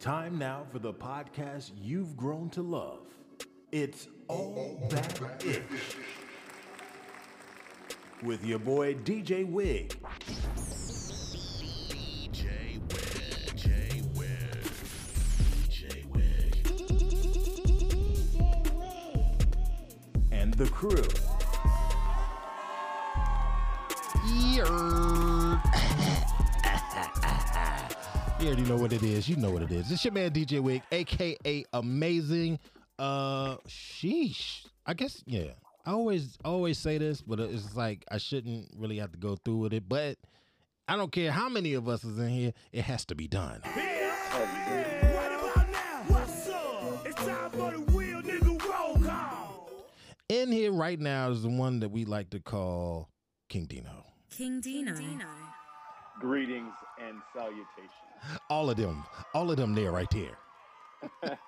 Time now for the podcast you've grown to love. It's All That Ish. With your boy DJ Wig. DJ Wig, J Wig, DJ Wig. and the crew. Already know what it is. You know what it is. It's your man DJ Wig, aka Amazing. Uh, sheesh. I guess yeah. I always always say this, but it's like I shouldn't really have to go through with it. But I don't care how many of us is in here. It has to be done. What about now? What's up? It's time for the real nigga roll call. In here right now is the one that we like to call King Deno. King Deno. Greetings and salutations. All of them, all of them there, right there.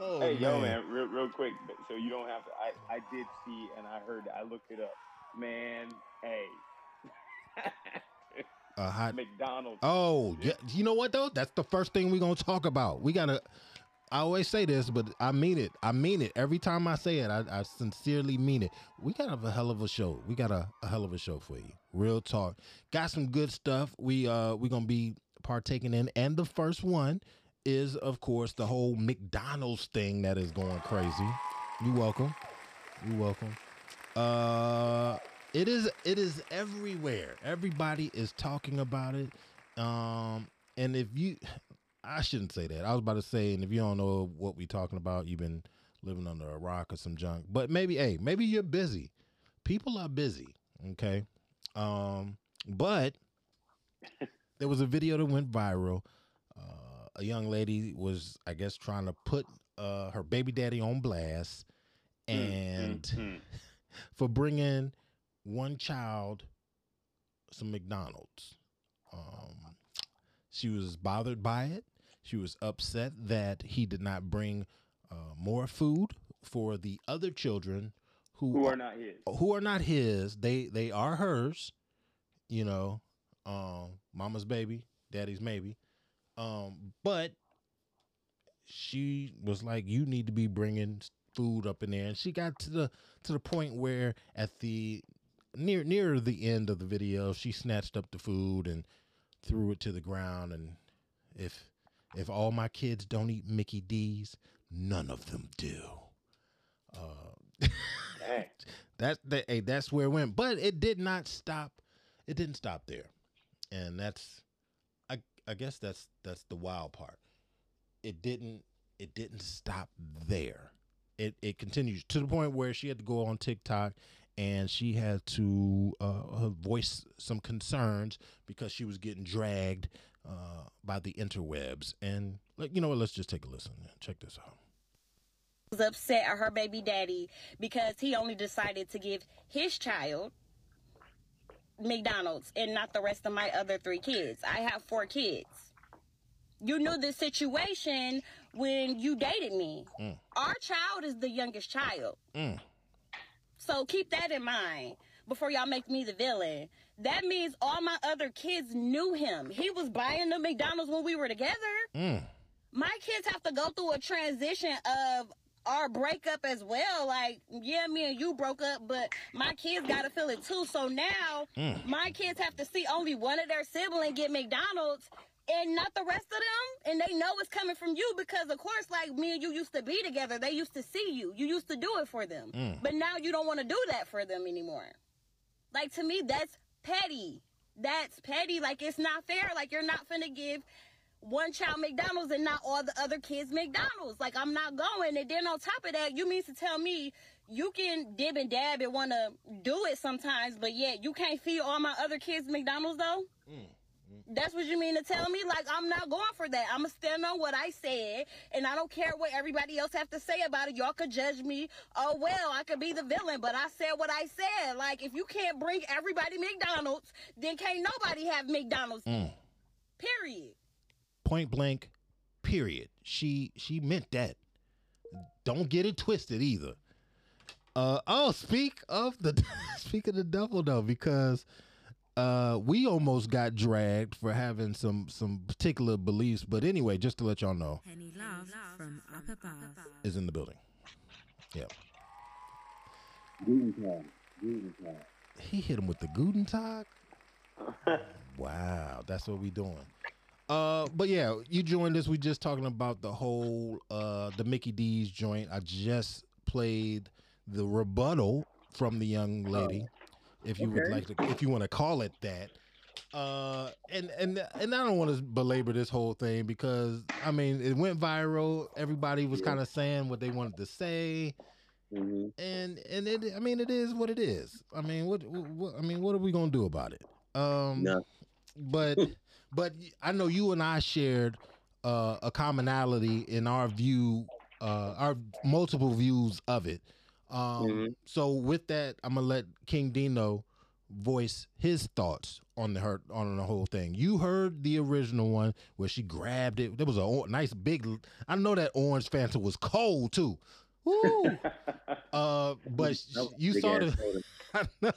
oh hey, yo, man, real, real quick, so you don't have to. I, I did see and I heard. I looked it up. Man, hey, A hot McDonald's. Oh, yeah. You know what though? That's the first thing we're gonna talk about. We gotta. I always say this, but I mean it. I mean it every time I say it. I, I sincerely mean it. We got a hell of a show. We got a, a hell of a show for you. Real talk. Got some good stuff. We uh we gonna be partaking in, and the first one is of course the whole McDonald's thing that is going crazy. You welcome. You welcome. Uh, it is it is everywhere. Everybody is talking about it. Um, and if you, I shouldn't say that. I was about to say, and if you don't know what we're talking about, you've been living under a rock or some junk. But maybe, hey, maybe you're busy. People are busy. Okay. Um, but there was a video that went viral. Uh, a young lady was, I guess, trying to put uh, her baby daddy on blast, and mm. for bringing one child some McDonald's. Um, she was bothered by it. She was upset that he did not bring uh, more food for the other children who, Who are not his? who are not his. They they are hers. You know, um, mama's baby, daddy's maybe. Um, but she was like, "You need to be bringing food up in there," and she got to the to the point where at the near near the end of the video, she snatched up the food and threw it to the ground. And if if all my kids don't eat Mickey D's, none of them do. Uh, that, that hey, that's where it went. But it did not stop. It didn't stop there, and that's I I guess that's that's the wild part. It didn't it didn't stop there. It it continues to the point where she had to go on TikTok and she had to uh, voice some concerns because she was getting dragged uh, by the interwebs. And like you know what? Let's just take a listen. Check this out. was upset at her baby daddy because he only decided to give his child McDonald's and not the rest of my other three kids. I have four kids. You knew the situation when you dated me. Our child is the youngest child. Mm. So keep that in mind before y'all make me the villain. That means all my other kids knew him. He was buying the McDonald's when we were together Mm. my kids have to go through a transition of our breakup as well. Like, yeah, me and you broke up, but my kids gotta feel it too. So now Mm. my kids have to see only one of their siblings get McDonald's and not the rest of them. And they know it's coming from you because of course, like me and you used to be together. They used to see you. You used to do it for them. Mm. But now you don't want to do that for them anymore. Like to me, that's petty. That's petty. Like it's not fair. Like you're not finna give one child McDonald's and not all the other kids McDonald's. Like I'm not going. And then on top of that, you mean to tell me you can dib and dab and want to do it sometimes, but yet you can't feed all my other kids McDonald's though? Mm. That's what you mean to tell me? Like I'm not going for that. I'ma stand on what I said, and I don't care what everybody else have to say about it. Y'all could judge me. Oh well, I could be the villain, but I said what I said. Like if you can't bring everybody McDonald's, then can't nobody have McDonald's. Mm. Period. Point blank. Period. She she meant that. Don't get it twisted either. Uh oh, speak of the speak of the devil though, because uh, we almost got dragged for having some some particular beliefs. But anyway, just to let y'all know, Henny Luv from Up Above. is in the building. Yep. Guten Tag. Guten Tag. He hit him with the Guten Tag. wow, that's what we doing. Uh, but yeah, you joined us. We just talking about the whole uh the Mickey D's joint. I just played the rebuttal from the young lady, if you would like to, if you want to call it that. Uh, and and and I don't want to belabor this whole thing because I mean it went viral. Everybody was Yeah. kind of saying what they wanted to say hmm and and it i mean it is what it is i mean what, what i mean what are we gonna do about it um No. but but i know you and i shared uh a commonality in our view uh our multiple views of it um Mhm. so with that i'm gonna let king deno voice his thoughts on the her on the whole thing you heard the original one where she grabbed it there was a nice big i know that orange fanta was cold too Woo! Uh, but sh- That was a you saw the soda. I know.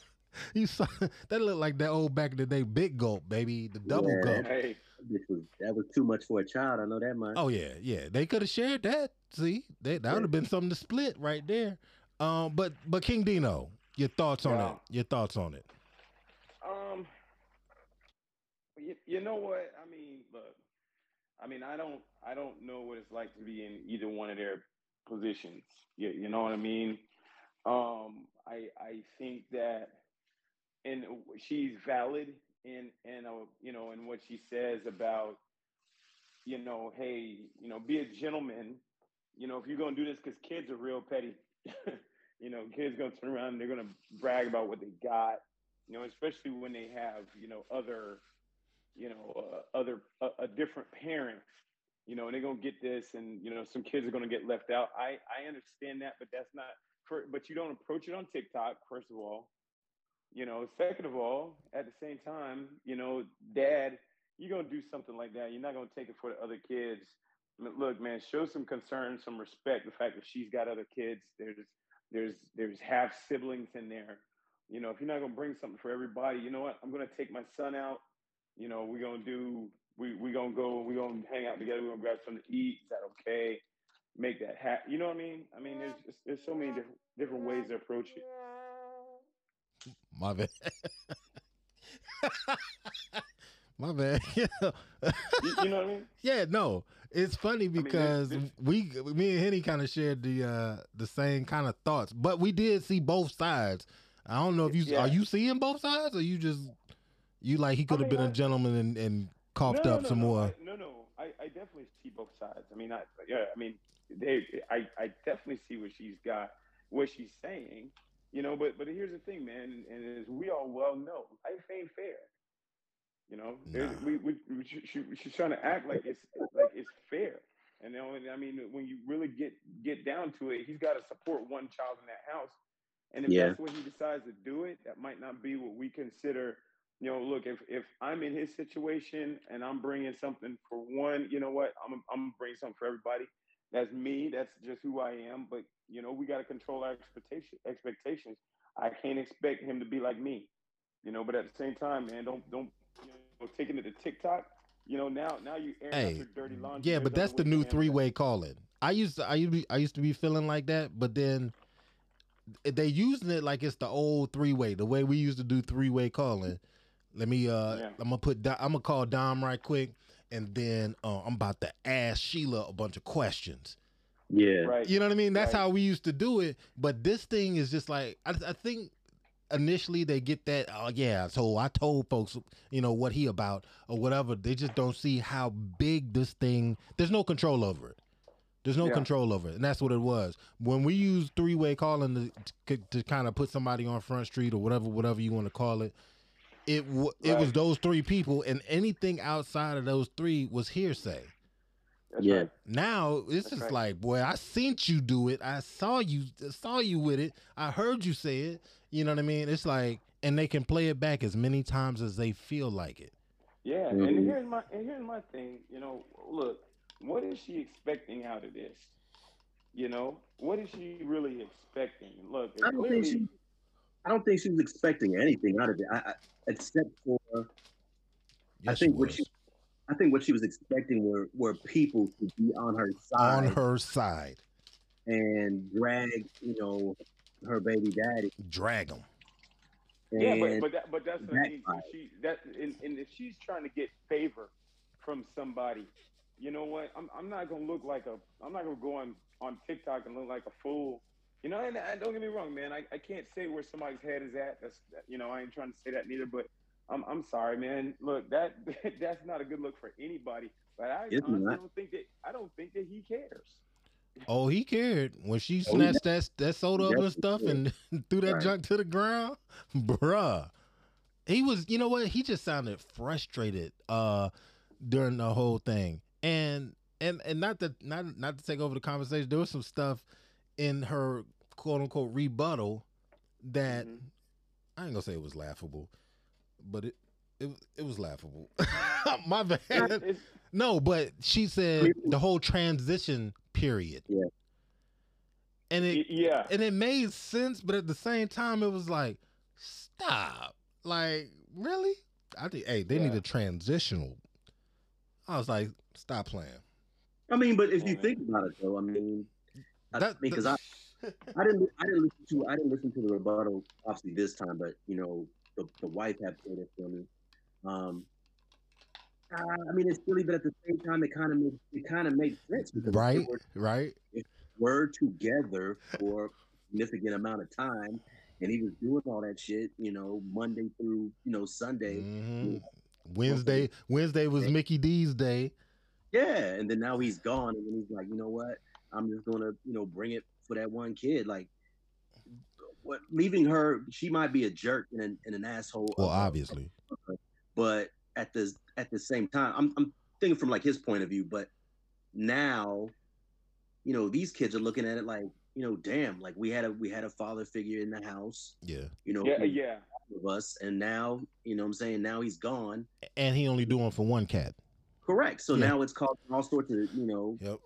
you saw that looked like that old back in the day big gulp, baby, the double Yeah, gulp. This was that was too much for a child. I know that much. Oh yeah, yeah. They could have shared that. See, they, that would have been something to split right there. Um, but but King Deno, your thoughts on Yeah. it? Your thoughts on it? Um, you, you know what? I mean, look, I mean, I don't, I don't know what it's like to be in either one of their positions. You, you know what I mean? Um, I, I think that, and she's valid in, in, uh, you know, in what she says about, you know, hey, you know, be a gentleman. You know, if you're gonna do this, because kids are real petty. you know, kids gonna turn around and they're gonna brag about what they got you know, especially when they have, you know, other, you know, uh, other, a, different parent, you know, and they're gonna get this, and you know, some kids are gonna get left out. I I understand that, but that's not. But you don't approach it on TikTok, first of all. You know, second of all, at the same time, you know, dad, you're gonna do something like that. You're not gonna take it for the other kids. Look, man, show some concern, some respect. The fact that she's got other kids, there's there's there's half siblings in there you know, if you're not gonna bring something for everybody, you know what? I'm gonna take my son out. You know, we're gonna do we we gonna go, we're gonna hang out together, we're gonna grab something to eat. Is that okay? Make that happen. You know what I mean? I mean, there's just, there's so many different different ways to approach it. My bad. My bad. You, you know what I mean? Yeah, no, it's funny because there's- we, me and Henny, kind of shared the uh the same kind of thoughts, but we did see both sides. I don't know if you Yeah. are you seeing both sides, or you just you like he could have mean, been a I- gentleman and, and coughed no, up no, some no, more. I, no, no, I, I definitely see both sides. I mean, I yeah, I mean, they, I, I definitely see what she's got, what she's saying, you know. But but here's the thing, man, and, and as we all well know, life ain't fair. You know, Nah. we, we, we she, she, she's trying to act like it's like it's fair. And know, I mean, when you really get get down to it, he's got to support one child in that house. And if Yeah. that's what he decides to do it, that might not be what we consider you know, look, if if I'm in his situation and I'm bringing something for one, you know what, I'm I'm bringing something for everybody. That's me. That's just who I am. But you know, we got to control our expectation expectations. I can't expect him to be like me, you know. But at the same time, man, don't don't taking it to TikTok. You know, now now you airing out Hey, your dirty laundry. yeah, but that's the new three way calling. I used to I used to be, I used to be feeling like that, but then they using it like it's the old three way, the way we used to do three way calling. Let me uh Yeah. I'm gonna put I'm gonna call Dom right quick and then uh, I'm about to ask Sheila a bunch of questions. Yeah. Right. You know what I mean? That's Right. how we used to do it. But this thing is just like I, I think initially they get that. Oh yeah, so I told folks, you know, what he about or whatever. They just don't see how big this thing. There's no control over it. There's no Yeah. control over it, and that's what it was. When we use three way calling to, to kind of put somebody on front street or whatever, whatever you want to call it, it w- it was those three people, and anything outside of those three was hearsay. That's Yeah. right. Now it's That's just right. like, boy, I seen you do it. I saw you saw you with it. I heard you say it. You know what I mean? It's like, and they can play it back as many times as they feel like it. Yeah, Mhm. and here's my and here's my thing. You know, look, what is she expecting out of this? You know, what is she really expecting? Look, I don't think she. I don't think she was expecting anything out of it, I, I, except for Yes, I think she what she, I think what she was expecting were were people to be on her side on her side, and drag, you know, her baby daddy. drag him. And Yeah, but but that, but that's what I mean. She that and, and if she's trying to get favor from somebody, you know what? I'm I'm not gonna look like a I'm not gonna go on on TikTok and look like a fool. You know, and, and don't get me wrong, man. I, I can't say where somebody's head is at. That's you know I ain't trying to say that neither. But I'm I'm sorry, man. Look, that that's not a good look for anybody. But I It's honestly don't think that I don't think that he cares. Oh, he cared when she Oh, he snatched that that soda up and stuff and threw that Right. junk to the ground, bruh. He was, you know what? He just sounded frustrated uh during the whole thing, and and and not to not not to take over the conversation. There was some stuff in her quote unquote rebuttal that Mhm. I ain't gonna say it was laughable, but it it it was laughable. My bad. No, but she said the whole transition period. Yeah. And it yeah. and it made sense, but at the same time it was like, stop. Like, really? I think hey, they need a transitional. I was like, stop playing. I mean, but if you think about it, though, I mean, I That- because I, I didn't, I didn't listen to, I didn't listen to the rebuttal obviously this time, but you know, the, the wife had played it for me. Um, uh, I mean, it's silly, but at the same time, it kind of made, it kind of makes sense Right, were, right. were together for a significant amount of time, and he was doing all that shit, you know, Monday through, you know, Sunday. Mhm. Wednesday, Wednesday was Mickey D's day. Yeah, and then now he's gone, and then he's like, you know what? I'm just gonna, you know, bring it for that one kid. Like, what? Leaving her, she might be a jerk and an, and an asshole. Well, obviously. but at the at the same time, I'm I'm thinking from like his point of view. But now, you know, these kids are looking at it like, you know, damn, like we had a we had a father figure in the house, Yeah. you know, Yeah, who yeah. of us, and now, you know, what I'm saying now he's gone. And he only doing for one cat. Correct. So Yeah. now it's causing all sorts of, you know, Yep.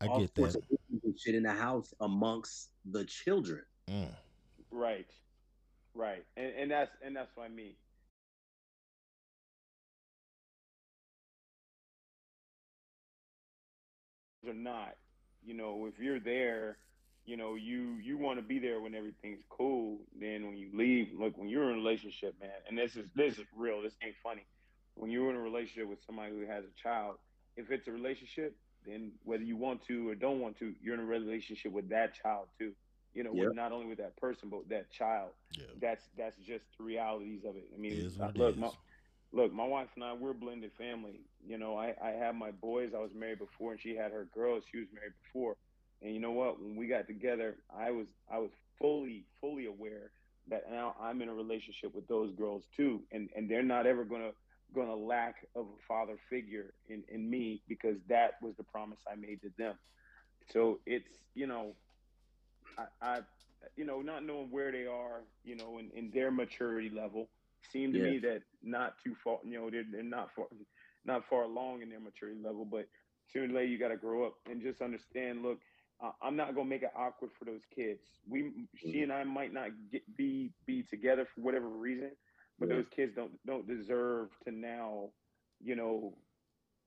I get that. of issues and shit in the house amongst the children. Mm. Right, right, and and that's and that's what I mean. Or not, you know, if you're there, you know, you you want to be there when everything's cool. Then when you leave, look, when you're in a relationship, man, and this is this is real. This ain't funny. When you're in a relationship with somebody who has a child, if it's a relationship, then whether you want to or don't want to, you're in a relationship with that child too. You know, Yep. with not only with that person, but with that child Yeah. that's that's just the realities of it. I mean, It is what look, is. my look, my wife and I we're a blended family. You know, I I have my boys. I was married before, and she had her girls. She was married before, and you know what? When we got together, I was I was fully fully aware that now I'm in a relationship with those girls too, and and they're not ever gonna gonna lack of a father figure in in me because that was the promise I made to them. So it's you know I, I you know, not knowing where they are, you know, in, in their maturity level, seemed to Yeah. me that not too far, you know, they're, they're not far, not far along in their maturity level, but sooner or later you got to grow up and just understand. Look, uh, I'm not gonna make it awkward for those kids. We, she and I might not get, be be together for whatever reason, but Yeah. those kids don't don't deserve to now, you know,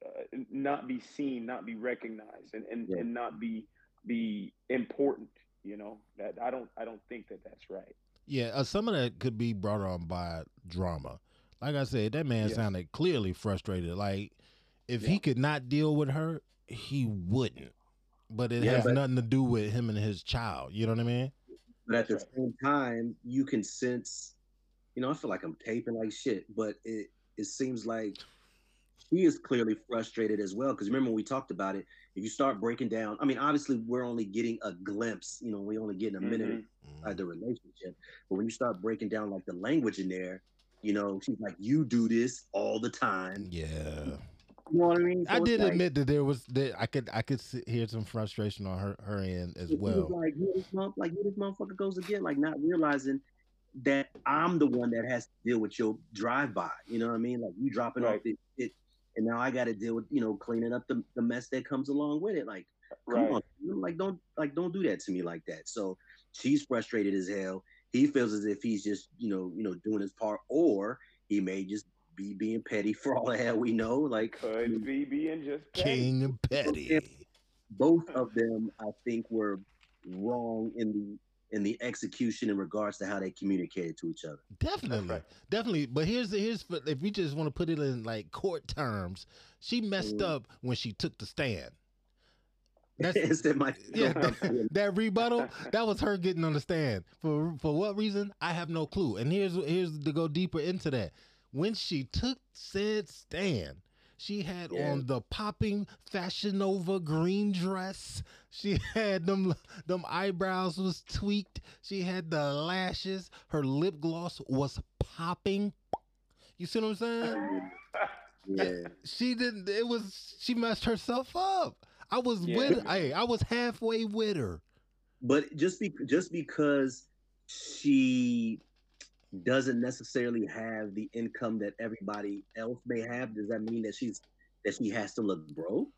uh, not be seen, not be recognized, and and, Yeah. and not be be important. You know that I don't I don't think that that's right. Yeah, uh, some of that could be brought on by drama. Like I said, that man Yeah. sounded clearly frustrated. Like if Yeah. he could not deal with her, he wouldn't. But it Yeah, has but- nothing to do with him and his child. You know what I mean? But at the same time, you can sense, you know, I feel like I'm taping like shit, but it it seems like she is clearly frustrated as well. Because remember when we talked about it, if you start breaking down, I mean, obviously we're only getting a glimpse, you know, we only getting a minute Mhm. inside the relationship. But when you start breaking down like the language in there, you know, she's like, "You do this all the time." Yeah. You know what I mean? I So it's did like- admit that there was that I could I could see, hear some frustration on her her end as well. like, here this month, like here this motherfucker goes again, like not realizing that I'm the one that has to deal with your drive by. You know what I mean? Like you dropping off this shit, and now I got to deal with you know cleaning up the, the mess that comes along with it. Like, come Right. on, like don't like don't do that to me like that. So she's frustrated as hell, he feels as if he's just you know you know doing his part, or he may just be being petty for all the hell we know. Like Could be being just petty. King Petty. both of them, I think, were wrong in the in the execution in regards to how they communicated to each other. Definitely, right. definitely. But here's the here's if we just want to put it in like court terms, she messed Mhm. up when she took the stand. That's Instead, my yeah, that, that rebuttal that was her getting on the stand for for what reason I have no clue. And here's here's to go deeper into that. When she took said stand, she had Yeah. on the popping Fashion Nova green dress. She had them them eyebrows was tweaked. She had the lashes. Her lip gloss was popping. You see what I'm saying? yeah, She didn't. It was she messed herself up. I was Yeah. with. Hey, I was halfway with her. but just be just because she doesn't necessarily have the income that everybody else may have, does that mean that she's that she has to look broke?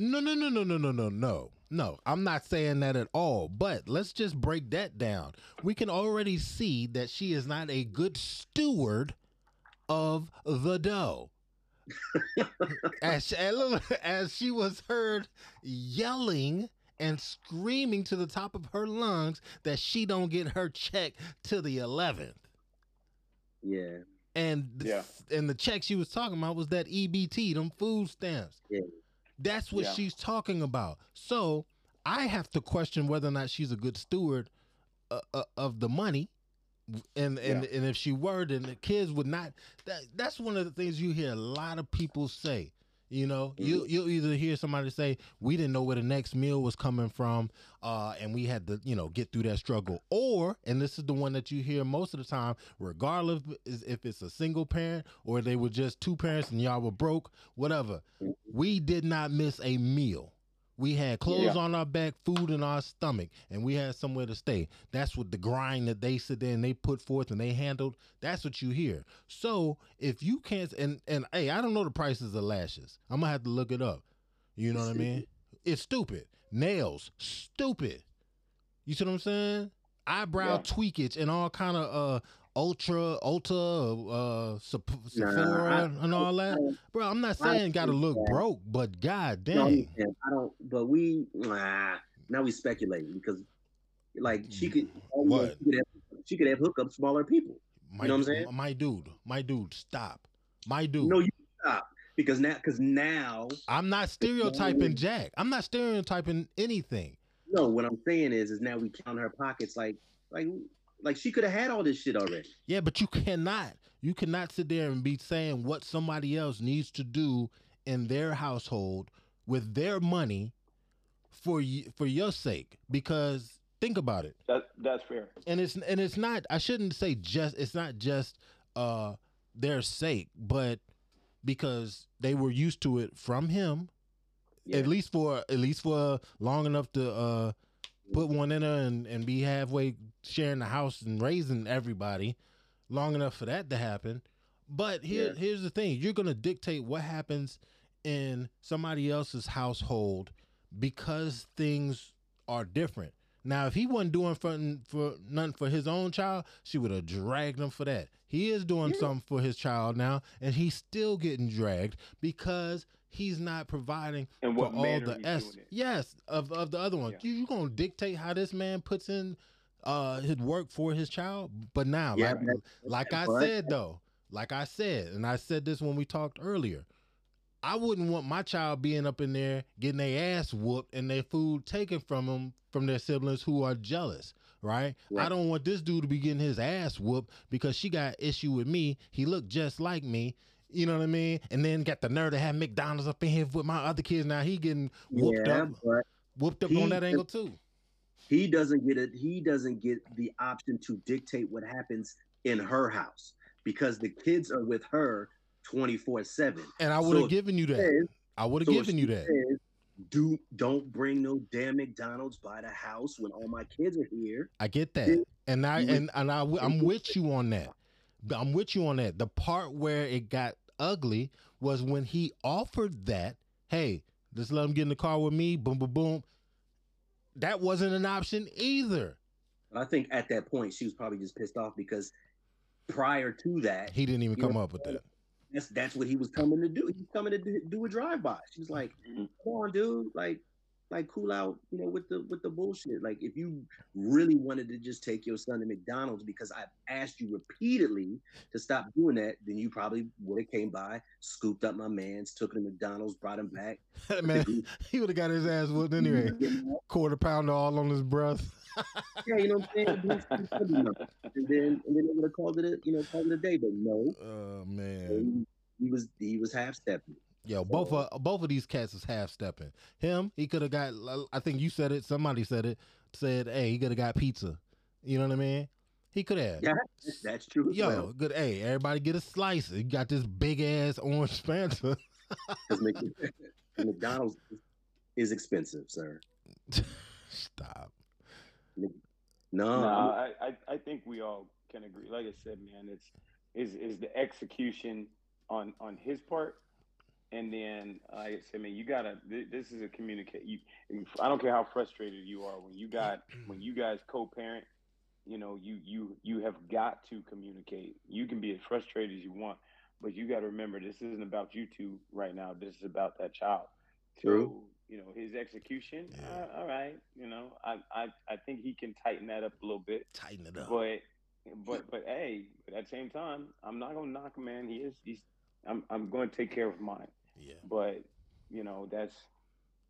No, no, no, no, no, no, no, no. No, I'm not saying that at all. But let's just break that down. We can already see that she is not a good steward of the dough. as, she, as she was heard yelling and screaming to the top of her lungs that she don't get her check till the 11th. Yeah, And the, Yeah. and the check she was talking about was that EBT, them food stamps. Yeah. That's what Yeah. she's talking about. So I have to question whether or not she's a good steward uh, uh, of the money. And and, and if she were, then the kids would not. That that's one of the things you hear a lot of people say. You know, you you'll either hear somebody say we didn't know where the next meal was coming from, uh, and we had to you know get through that struggle, or and this is the one that you hear most of the time, regardless is if it's a single parent or they were just two parents and y'all were broke, whatever. We did not miss a meal. We had clothes Yeah. on our back, food in our stomach, and we had somewhere to stay. That's what the grind that they sit there and they put forth and they handled. That's what you hear. So if you can't, and and hey, I don't know the prices of lashes. I'm gonna have to look it up. You know what I mean? It's stupid. Nails, stupid. You see what I'm saying? Eyebrow Yeah. tweakage and all kind of uh ultra, ultra, uh Sep- Sephora I- and all that. Bro, I'm not saying gotta look that- broke, but god No, dang. I don't. But we nah, now we speculating because, like, she could. What? She could have, she could have hooked up smaller people. My, You know what I'm saying? My dude, my dude, stop. My dude. No, you stop because now because now I'm not stereotyping Jack. I'm not stereotyping anything. no. What I'm saying is is now we count her pockets like like like she could have had all this shit already. Yeah, but you cannot. You cannot sit there and be saying what somebody else needs to do in their household with their money for you for your sake because think about it. That that's fair. and it's and it's not i shouldn't say just it's not just uh their sake but because they were used to it from him Yeah. at least for at least for long enough to uh put one in her and, and be halfway sharing the house and raising everybody long enough for that to happen but here Yeah. here's the thing you're gonna dictate what happens in somebody else's household because things are different now, if he wasn't doing for, for nothing for his own child, she would have dragged him for that. He is doing something for his child now, and he's still getting dragged because he's not providing And for all the S. Yes, of of the other one. Yeah. You you gonna dictate how this man puts in uh his work for his child? But now, Yeah, like, that- like I but- said though, like I said, and I said this when we talked earlier. I wouldn't want my child being up in there getting their ass whooped and their food taken from them from their siblings who are jealous, right? I don't want this dude to be getting his ass whooped because she got issue with me. He looked just like me. You know what I mean? And then got the nerve to have McDonald's up in here with my other kids. Now he getting whooped yeah, up, whooped up he on that angle too. he doesn't get it. He doesn't get the option to dictate what happens in her house because the kids are with her twenty four seven. And I would have given you that. I would have given you that. Do don't bring no damn McDonald's by the house when all my kids are here. I get that, and I and and I I'm with you on that. I'm with you on that. The part where it got ugly was when he offered that. Hey, just let him get in the car with me. Boom, boom, boom. That wasn't an option either. I think at that point she was probably just pissed off because prior to that, He didn't even come know, up with that. that's that's what he was coming to do. He's coming to do, do a drive by. She was like. "Come on, dude, like, like cool out, you know, with the with the bullshit. Like, if you really wanted to just take your son to McDonald's because I've asked you repeatedly to stop doing that, then you probably would have came by, scooped up my man's, took him to McDonald's, brought him back. Man, he would have got his ass whooped anyway. Quarter pounder all on his breath. yeah, you know what I'm saying? He's- he's good enough. And then and then they would have called it, a, you know, called it a day. But no, Oh man. he, he was he was half stepping. Yo, both of both of these cats is half stepping. Him, he could have got. I think you said it. Somebody said it. Said, hey, he could have got pizza. You know what I mean? He could have. Yeah, that's, that's true. as Yo, well. good. Hey, everybody get a slice. You got this big ass orange Fanta. 'Cause Mc- McDonald's is expensive, sir. Stop. No, no, I'm- I, I, I think we all can agree. Like I said, man, it's is is the execution on on his part, and then like I said, man, you gotta. th- This is a communicate. You, I don't care how frustrated you are when you got when you guys co-parent. You know, you you you have got to communicate. You can be as frustrated as you want, but you got to remember this isn't about you two right now. This is about that child. True. So you know his execution. Yeah. Uh, all right, you know, I, I I think he can tighten that up a little bit. Tighten it up. But but but hey, but at the same time, I'm not gonna knock him, man. He is he's I'm I'm going to take care of mine. Yeah. But you know that's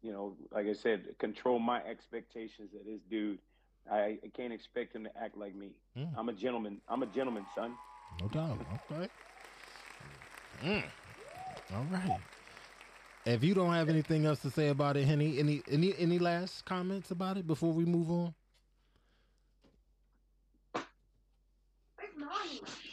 you know like I said, control my expectations of this dude. I, I can't expect him to act like me. Mm. I'm a gentleman. I'm a gentleman, son. No doubt. Okay. Mm. All right. If you don't have anything else to say about it, Henny, any any any last comments about it before we move on?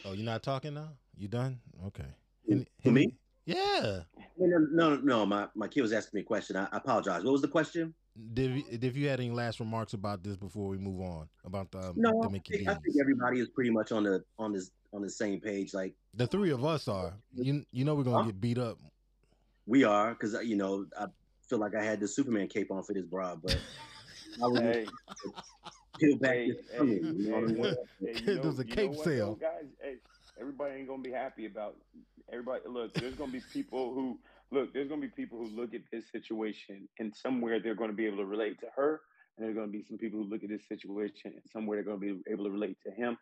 Oh, you're not talking now? You done? Okay. Henny, For me? Yeah. No, no, no, no. My my kid was asking me a question. I, I apologize. What was the question? Did you- if you had any last remarks about this before we move on about the um, No, the I Mickey think, I think everybody is pretty much on the on this on the same page. Like The three of us are. You you know we're gonna Huh? get beat up. we are, because you know I feel like I had the Superman cape on for this bra, but I was Hey, peel back hey, this hey, tummy. You know what I mean? hey, hey, you know, There's a cape sale. guys. Hey, everybody ain't gonna be happy about. Everybody, look, there's gonna be people who look. There's gonna be people who look at this situation and somewhere they're gonna be able to relate to her, and there's gonna be some people who look at this situation and somewhere they're gonna be able to relate to him,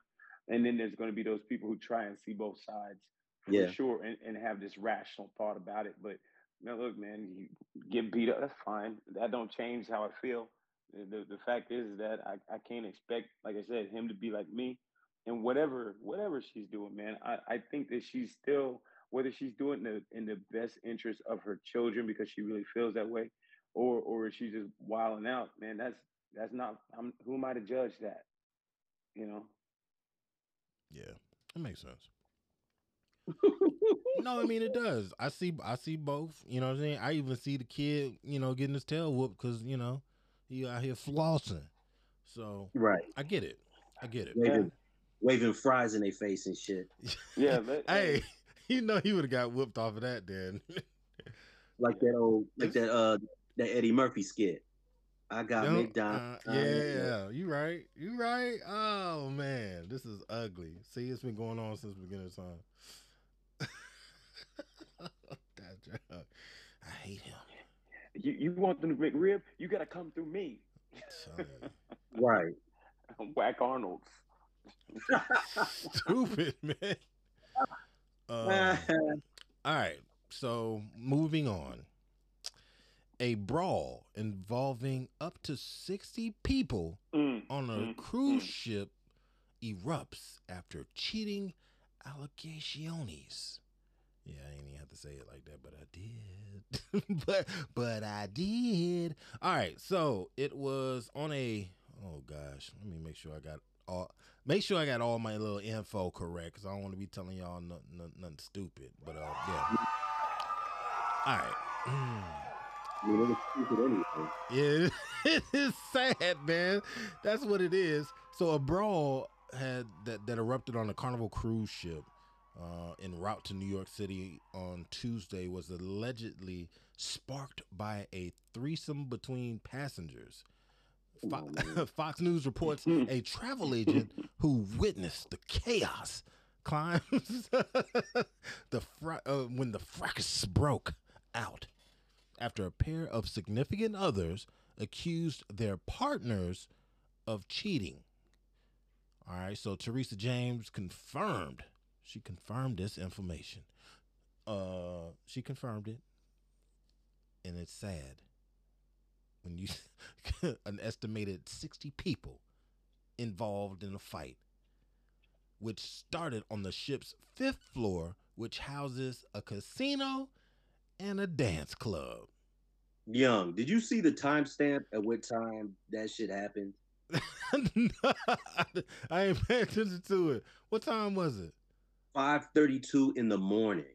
and then there's gonna be those people who try and see both sides for Yeah. sure and, and have this rational thought about it. But now, look, man, you get beat up. That's fine. That don't change how I feel. The, the, the fact is that I, I can't expect, like I said, him to be like me. And whatever whatever she's doing, man, I, I think that she's still whether she's doing it in the in the best interest of her children because she really feels that way, or or she's just wilding out, man. That's that's not. I'm who am I to judge that? You know. Yeah, it makes sense. no, I mean it does. I see, I see both. You know what I'm saying? I even see the kid, you know, getting his tail whooped because you know he out here flossing. So Right, I get it. I get it. waving, waving fries in their face and shit. Yeah. Let, Hey, you know he would have got whooped off of that then. like that old like that uh that Eddie Murphy skit. I got Don't- McDonald's. uh, yeah, you right. You right. Oh man, this is ugly. See, it's been going on since the beginning of time. that joke. I hate him. you, you want the to McRib? You got to come through me. Right. Whack Arnold's. Stupid man. Um, all right. So moving on. A brawl involving up to 60 people Mm, on a mm, cruise mm. ship erupts after cheating allegations. Yeah, I ain't even have to say it like that, but I did. but but I did. All right, so it was on a oh gosh, let me make sure I got all make sure I got all my little info correct because I don't want to be telling y'all nothing, nothing, nothing stupid. But uh, yeah. All right. I mean, it was stupid anyway. Yeah, it is sad, man. That's what it is. So a brawl had that, that erupted on a Carnival cruise ship uh, en route to New York City on Tuesday was allegedly sparked by a threesome between passengers. Come on. Fo- Fox News reports a travel agent who witnessed the chaos climbs the fr- uh, when the fracas broke out after a pair of significant others accused their partners of cheating. All right, so Teresa James confirmed. She confirmed this information. Uh, she confirmed it, and it's sad when you an estimated 60 people involved in a fight which started on the ship's fifth floor which houses a casino and a dance club. Young, did you see the timestamp at what time that shit happened? i ain't paying attention to it. What time was it? 5:32 in the morning.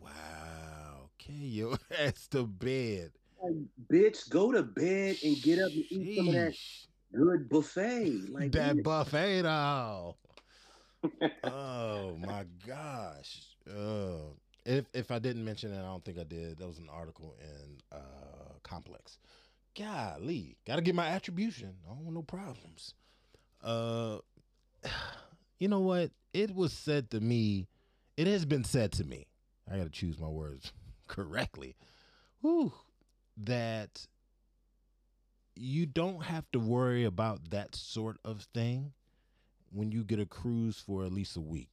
wow. Okay your ass to bed Like, bitch, go to bed and get up and eat some of that good buffet. Like that buffet though. oh my gosh. Uh, if if I didn't mention it, I don't think I did. That was an article in uh Complex. Golly, gotta get my attribution. I don't want no problems. Uh, you know what? It was said to me. It has been said to me. I gotta choose my words correctly. Whew, that you don't have to worry about that sort of thing when you get a cruise for at least a week.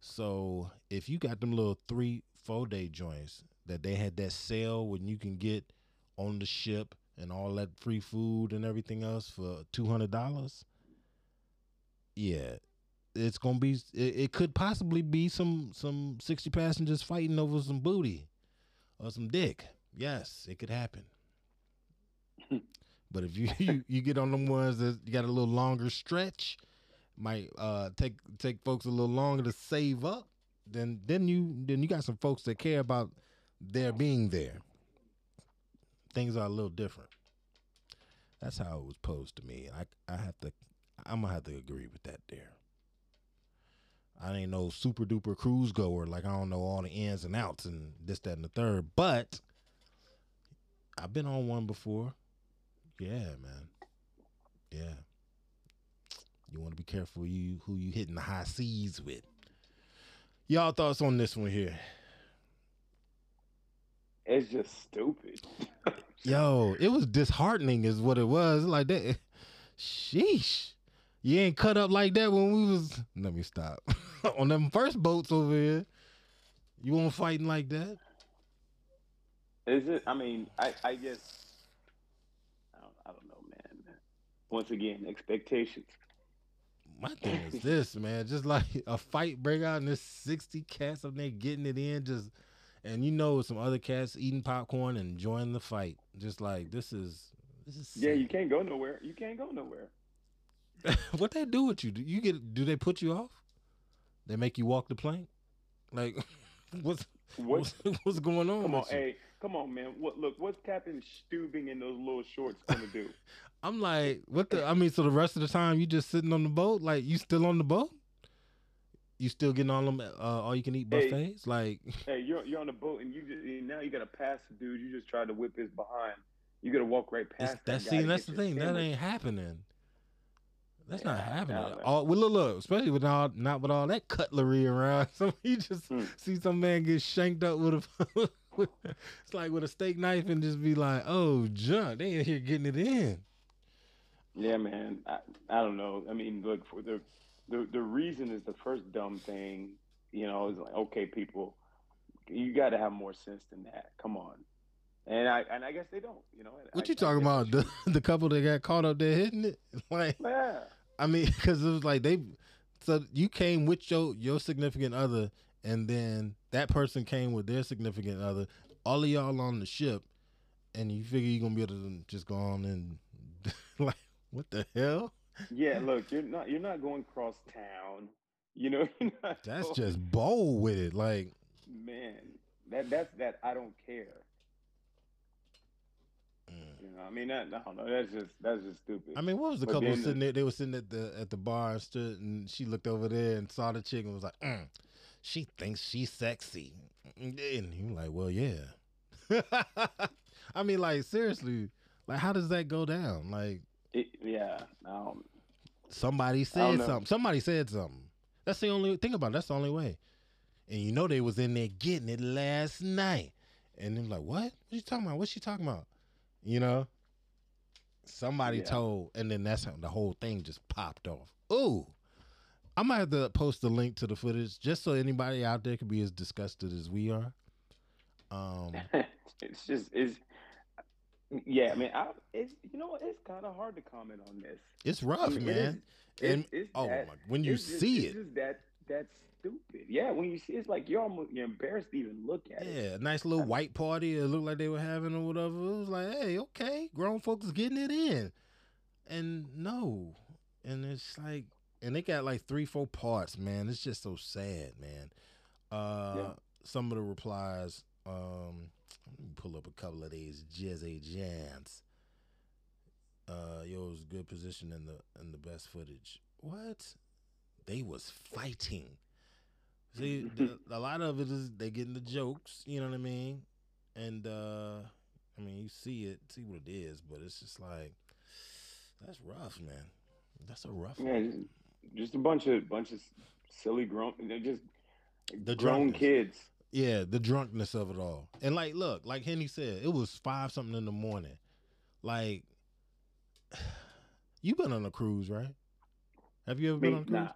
So if you got them little three, four day joints that they had that sale when you can get on the ship and all that free food and everything else for two hundred dollars, yeah, it's gonna be. It, it could possibly be some some sixty passengers fighting over some booty or some dick. Yes, it could happen. but if you, you you get on them ones that you got a little longer stretch, might uh take take folks a little longer to save up, then then you then you got some folks that care about their being there. Things are a little different. That's how it was posed to me. I I have to I'm gonna have to agree with that there. I ain't no super duper cruise goer. Like I don't know all the ins and outs and this, that, and the third. But I've been on one before. Yeah, man. Yeah. You want to be careful you who you hitting the high seas with. Y'all thoughts on this one here? It's just stupid. Yo, it was disheartening, is what it was. Like that. Sheesh. You ain't cut up like that when we was. Let me stop. on them first boats over here. You weren't fighting like that. Is it? I mean, I, I guess. I don't, I don't know, man. Once again, expectations. My thing is this, man. Just like a fight break out and there's 60 cats up there getting it in, just and you know some other cats eating popcorn and enjoying the fight. Just like this is this is Yeah, you can't go nowhere. You can't go nowhere. what they do with you? Do you get do they put you off? They make you walk the plank? Like what's What? what's, what's going on? Come on, you? hey, come on, man. What? Look, what's Captain Stubing in those little shorts gonna do? I'm like, what the I mean, so the rest of the time you just sitting on the boat? Like you still on the boat? You still getting all them uh, all you can eat Hey. buffets? Like hey, you're you're on the boat and you just and now you gotta pass the dude. You just tried to whip his behind. You gotta walk right past that's that see, that's the thing. That ain't happening. That's not happening. no, no. All, well, look, look, especially with all not with all that cutlery around. So you just Hmm. see some man get shanked up with a, with, it's like with a steak knife, and just be like, "Oh, junk, they in here getting it in." Yeah, man. I, I don't know. I mean, look for the the the reason is the first dumb thing. You know, is like okay, people, you got to have more sense than that. Come on. And I and I guess they don't. You know. What I- you talking about? The the couple that got caught up there hitting it, like. Yeah. I mean, because it was like they, so you came with your your significant other, and then that person came with their significant other. All of y'all on the ship, and you figure you're gonna be able to just go on and like, what the hell? Yeah. Look, you're not you're not going cross town. You know. That's going- just bold with it. Like, man. That that's that. I don't care. You know. I mean, that, I don't know. That's just that's just stupid. I mean, what was the But couple sitting there? They were sitting at the at the bar and stood, and she looked over there and saw the chick and was like, mm, "She thinks she's sexy," and he was like, "Well, yeah." I mean, like seriously, Like, how does that go down? Like, It, yeah. Um, somebody said something. Somebody said something. That's the only thing about. It, that's the only way. And you know they was in there getting it last night, and they're like, what? What you talking about? What's she talking about? You know. Somebody Yeah. told, and then that's how the whole thing just popped off. Ooh, I might have to post the link to the footage just so anybody out there can be as disgusted as we are. Um, it's just it's yeah. I mean, I, it's you know? It's kind of hard to comment on this. it's I rough, mean, it man. is- and it's, it's oh that- my, when you just- see it's it, just that that's stupid. Yeah, when you see it's like you're almost you're embarrassed to even look at it. Yeah, nice little white party. It looked like they were having or whatever. It was like, hey, okay, grown folks getting it in, and no, and it's like, and they got like three, four parts, man. It's just so sad, man. Uh, Yeah. some of the replies. Um, let me pull up a couple of these Jizzy Jans. Uh, yo, it was good position in the in the best footage. What? They was fighting. See, the, a lot of it is they getting the jokes, you know what I mean? And uh I mean, you see it, see what it is, but it's just like that's rough, man. That's a rough Yeah, one. just, just a bunch of bunch of silly grown, just The grown drunkenness. kids. Yeah, the drunkenness of it all. And like, look, like Henny said, it was five something in the morning. Like, you been on a cruise, right? Have you ever been on a cruise? nah,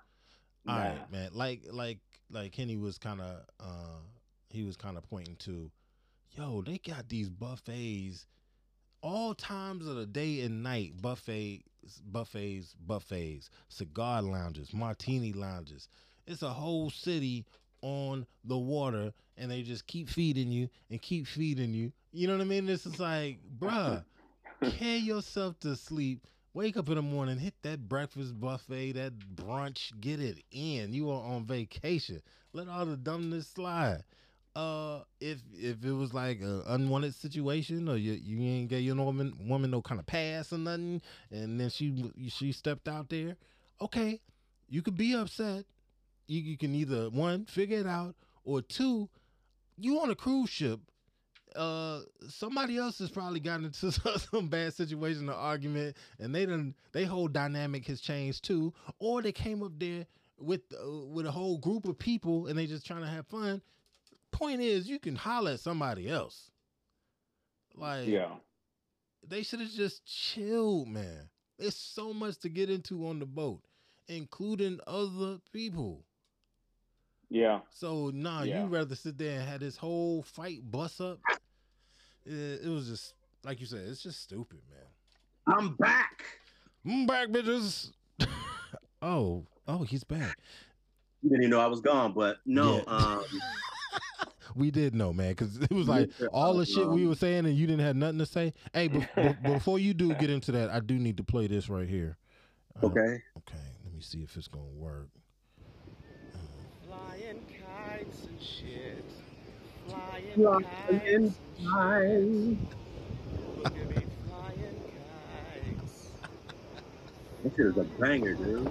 All nah. right, man. Like, like, like Henny was kind of, uh, he was kind of pointing to, yo, they got these buffets, all times of the day and night. Buffets, buffets, buffets, cigar lounges, martini lounges. It's a whole city on the water, and they just keep feeding you and keep feeding you. You know what I mean? This is like, bruh, care yourself to sleep. Wake up in the morning, hit that breakfast buffet, that brunch, get it in. You are on vacation. Let all the dumbness slide. Uh, if if it was like an unwanted situation, or you you ain't get your woman woman no kind of pass or nothing, and then she she stepped out there, okay, you could be upset. You you can either one figure it out, or two, you on a cruise ship uh somebody else has probably gotten into some bad situation or argument and they done they whole dynamic has changed too or they came up there with uh, with a whole group of people and they just trying to have fun. Point is you can holler at somebody else. Like Yeah, they should have just chilled man. There's so much to get into on the boat including other people yeah. so nah, Yeah. you rather sit there and have this whole fight bust up. It, it was just like you said, it's just stupid, man. I'm back. I'm back, bitches. oh, oh, he's back. You didn't even know I was gone, but no. Yeah. Um, We did know, man, because it was like all the shit we um, were saying, and you didn't have nothing to say. Hey, be- be- before you do get into that, I do need to play this right here. Uh, okay. Okay, let me see if it's gonna work. Flying kites and shit. Flying Flying kites. and kites. shit. Look flying kites. This shit is a banger, dude.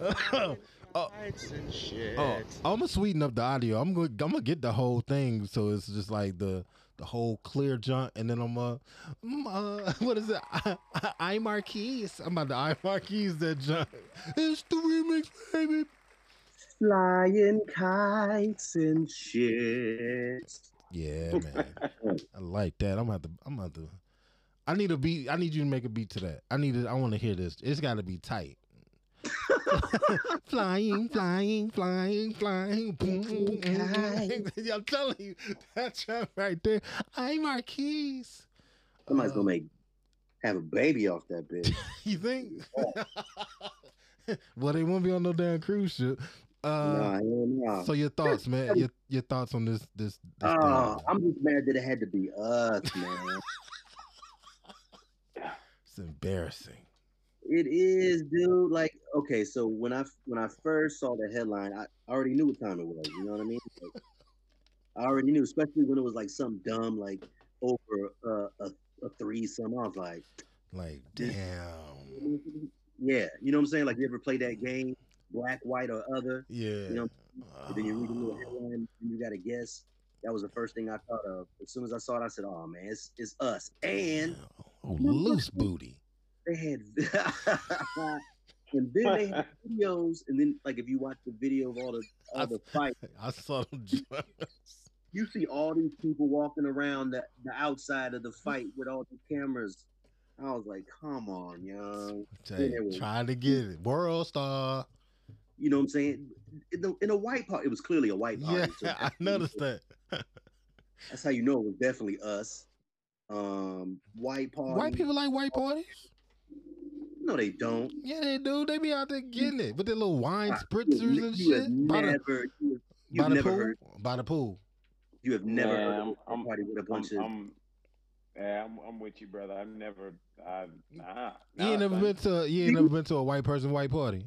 oh, Kites and shit. oh, I'm gonna sweeten up the audio. I'm gonna I'm gonna get the whole thing, so it's just like the the whole clear jump, and then I'm uh, mm, uh what is it? I, I, I Marquise. I'm about to I Marquise that jump. It's the remix, baby. Flying kites and shit. Yeah, man. I like that. I'm about to. I'm about to. I need a beat. I need you to make a beat to that. I need it. I want to hear this. It's got to be tight. flying, flying, flying, flying. Boom. I'm telling you, that jump right there. I'm Marquise. Somebody's gonna um, make have a baby off that bitch. You think? well, they won't be on no damn cruise ship. Uh, nah, nah. So your thoughts, man? Your your thoughts on this this? this Oh, thing? I'm just mad that it had to be us, man. It's embarrassing. it is, dude. Like, okay, so when I when I first saw the headline, I already knew what time it was. You know what I mean? Like, I already knew, especially when it was like something dumb, like over uh, a a threesome. I was like, Like, damn. yeah, you know what I'm saying? Like, you ever play that game, black, white, or other? Yeah. know, And then you read the little ah. headline and you got to guess. That was the first thing I thought of. As soon as I saw it, I said, "Oh man, it's it's us." And Oh, loose booty. They had, and then they had videos, and then like if you watch the video of all the all the fights, I saw them. you see all these people walking around the, the outside of the fight with all the cameras. I was like, come on, young. You, trying to get it. World star. You know what I'm saying? In, the, in a white party, it was clearly a white party. Yeah, so I that's- noticed that. That's how you know it was definitely us. Um, white party. White people like white parties. No, they don't. Yeah, they do. They be out there getting it with their little wine Ah, spritzers you, and you have shit. By the, never, you, by you've the never pool. heard. By the pool. You have never Yeah, heard I'm- a I'm- party with a I'm, bunch of. I'm, yeah, I'm, I'm with you, brother. I've never, I, nah. You ain't never been to. You ain't never been to a white person white party.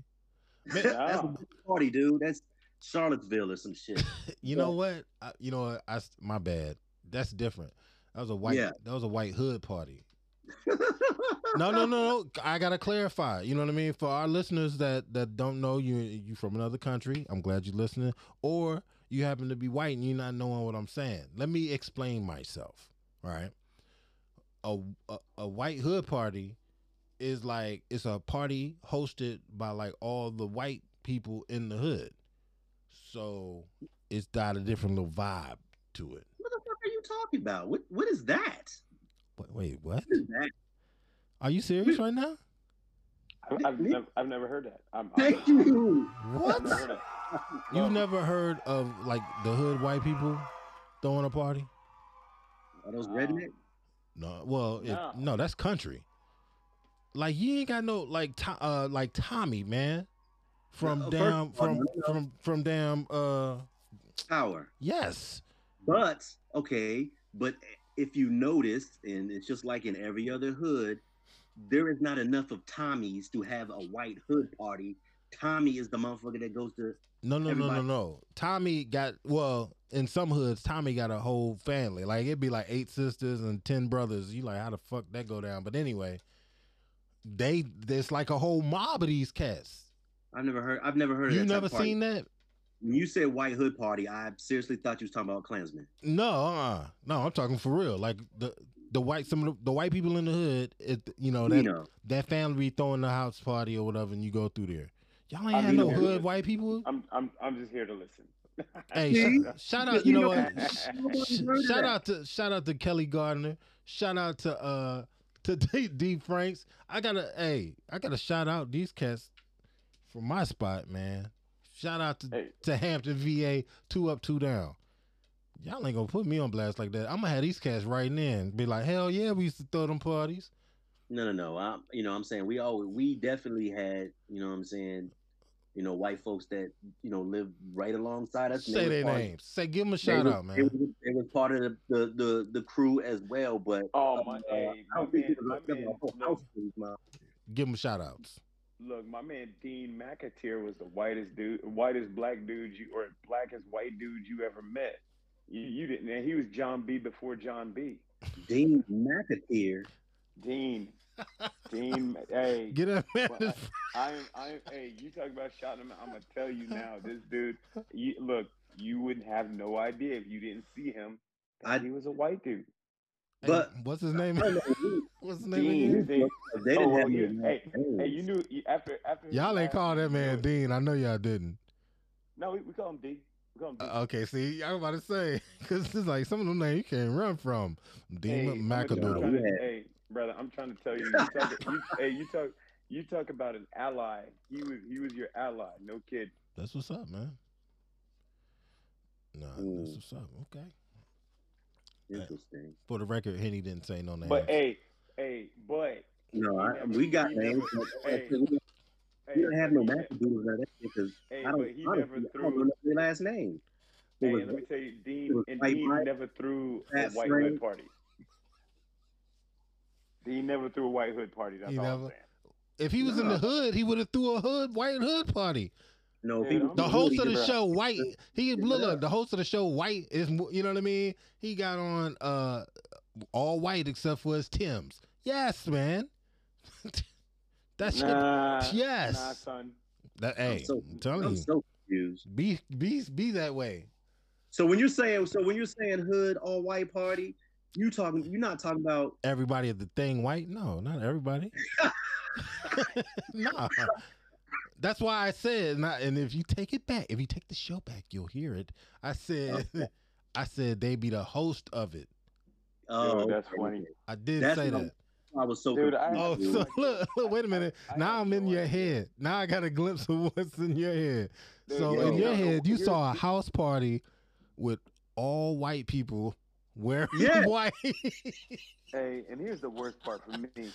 That's a big party, dude. That's Charlottesville or some shit. You know what? I, you know what? I s- my bad. That's different. That was a white. Yeah. That was a white hood party. No, no, no, no. I gotta clarify. You know what I mean for our listeners that that don't know you. You from another country. I'm glad you're listening. Or you happen to be white and you're not knowing what I'm saying. Let me explain myself. All right. A, a a white hood party is like it's a party hosted by like all the white people in the hood. So it's got a different little vibe to it. What the fuck are you talking about? What What is that? Wait, wait what? What is that? Are you serious right now? I've, I've, never, I've never heard that. I'm, Thank I'm, you. I've What? never heard. You've never heard of like the hood white people throwing a party? Are those Um, redneck? No. Well, it, No. no, that's country. Like you ain't got no like to, uh like Tommy man from No, damn from no. from from damn uh Power. yes. But okay, but if you notice, and it's just like in every other hood, there is not enough of Tommies to have a white hood party. Tommy is the motherfucker that goes to. No, no, no, no, no. Tommy got well in some hoods. Tommy got a whole family. Like it'd be like eight sisters and ten brothers. You like how the fuck that go down? But anyway, they there's like a whole mob of these cats. I've never heard. I've never heard. You that type never of party. seen that? When you said white hood party, I seriously thought you was talking about Klansmen. No, uh, no, I'm talking for real. Like the the white some of the, the white people in the hood. It you know that You know, that family be throwing the house party or whatever, and you go through there. Y'all ain't I had no yeah. hood white people. I'm, I'm, I'm just here to listen. Hey, sh- shout out. You know what? Sh- shout out to shout out to Kelly Gardner. Shout out to uh to D, D Franks. I gotta hey, I gotta shout out these cats from my spot, man. Shout out to Hey. to Hampton VA, two up, two down. Y'all ain't gonna put me on blast like that. I'm gonna have these cats writing in, be like, hell yeah, we used to throw them parties. No, no, no. I, you know, I'm saying we always, we definitely had, you know, what I'm saying, you know, white folks that, you know, live right alongside us. Say their part- names. Say give them a shout was- out, They man. was, they was part of the, the, the, the crew as well, but Oh, my, uh, hey, I my man, my a- there man, was a whole look, house my- Give them shout outs. look, my man Dean McAteer was the whitest dude, whitest black dude you, or blackest white dude you ever met. You, you didn't, and he was Jon B before Jon B. Dean McAteer. Dean, Dean, hey, Get up, man. Well, I am, I am, hey, you talk about shouting him out. I'm gonna tell you now, this dude, you, look, you wouldn't have no idea if you didn't see him. that I- he was a white dude. Hey, but- what's his name? I don't know, we- What's his name? Dean. Dean. They Oh, didn't well, have yeah. Hey, hey, you knew you- after after his Y'all ain't last call that man you Dean. I know y'all didn't. No, we, we call him D. We call him D. Uh, okay, see, I was about to say because it's like some of them names you can't run from. Hey, Dean I'm McAdoodle. Hey, brother, I'm trying to tell you. you, talk, you hey, you talk. You talk about an ally. He was he was your ally. No kid. That's what's up, man. Nah, that's Mm. what's up. Okay. Interesting. For the record, Henny didn't say no names. But hey, hey, but No, I, never- we got names. hey, we, we hey, don't have no he ne- McAdoodles like that because Hey, I don't, but he honestly, never I don't threw. know their last name. It Hey, was- let me tell you, Dean was and Dean never threw a white Frank. party. Dean never threw a white hood party. That's He all I'm saying. if he was in the hood, he would have threw a hood white hood party. no, Yeah, he The host of the give show, White, he Give look, look, the host of the show, White is, you know what I mean. He got on uh all white except for his Tim's. Yes, man. that shit. Nah, yes. nah, son. That I'm hey, so, I'm telling I'm you, so confused. be be be that way. So when you're saying, so when you're saying hood all white party, You talking? You're not talking about Everybody at the thing white? No, not everybody. nah. That's why I said, not, and if you take it back, if you take the show back, you'll hear it. I said, I said they be the host of it. Oh, Dude, that's funny. I did That's say that. I was so. Dude, I- Oh, confused. so look, look, wait a minute. I now have I'm in your idea. head. Now I got a glimpse of what's in your head. Dude, so yo, in your yo, head, you saw a house party with all white people wearing Yeah. white. Hey, and here's the worst part for me.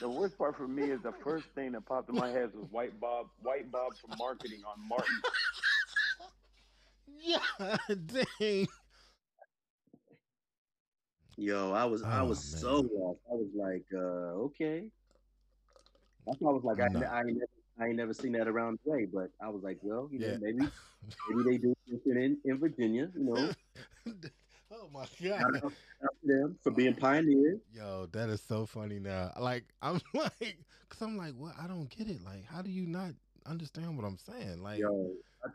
The worst part for me is the first thing that popped in my head was White Bob, White Bob from marketing on Martin. yeah, dang. Yo, I was I Oh, was man. so lost. I was like, uh, okay. That's why I was like, I, No. I ain't never, I ain't never seen that around the way, but I was like, well, you know, maybe maybe they do something in, in Virginia, you know. oh my god. out, shout out to them for being pioneers. Yo, that is so funny now. Like I'm like, cause I'm like, what? I don't get it. Like, how do you not understand what I'm saying? Like, Yo,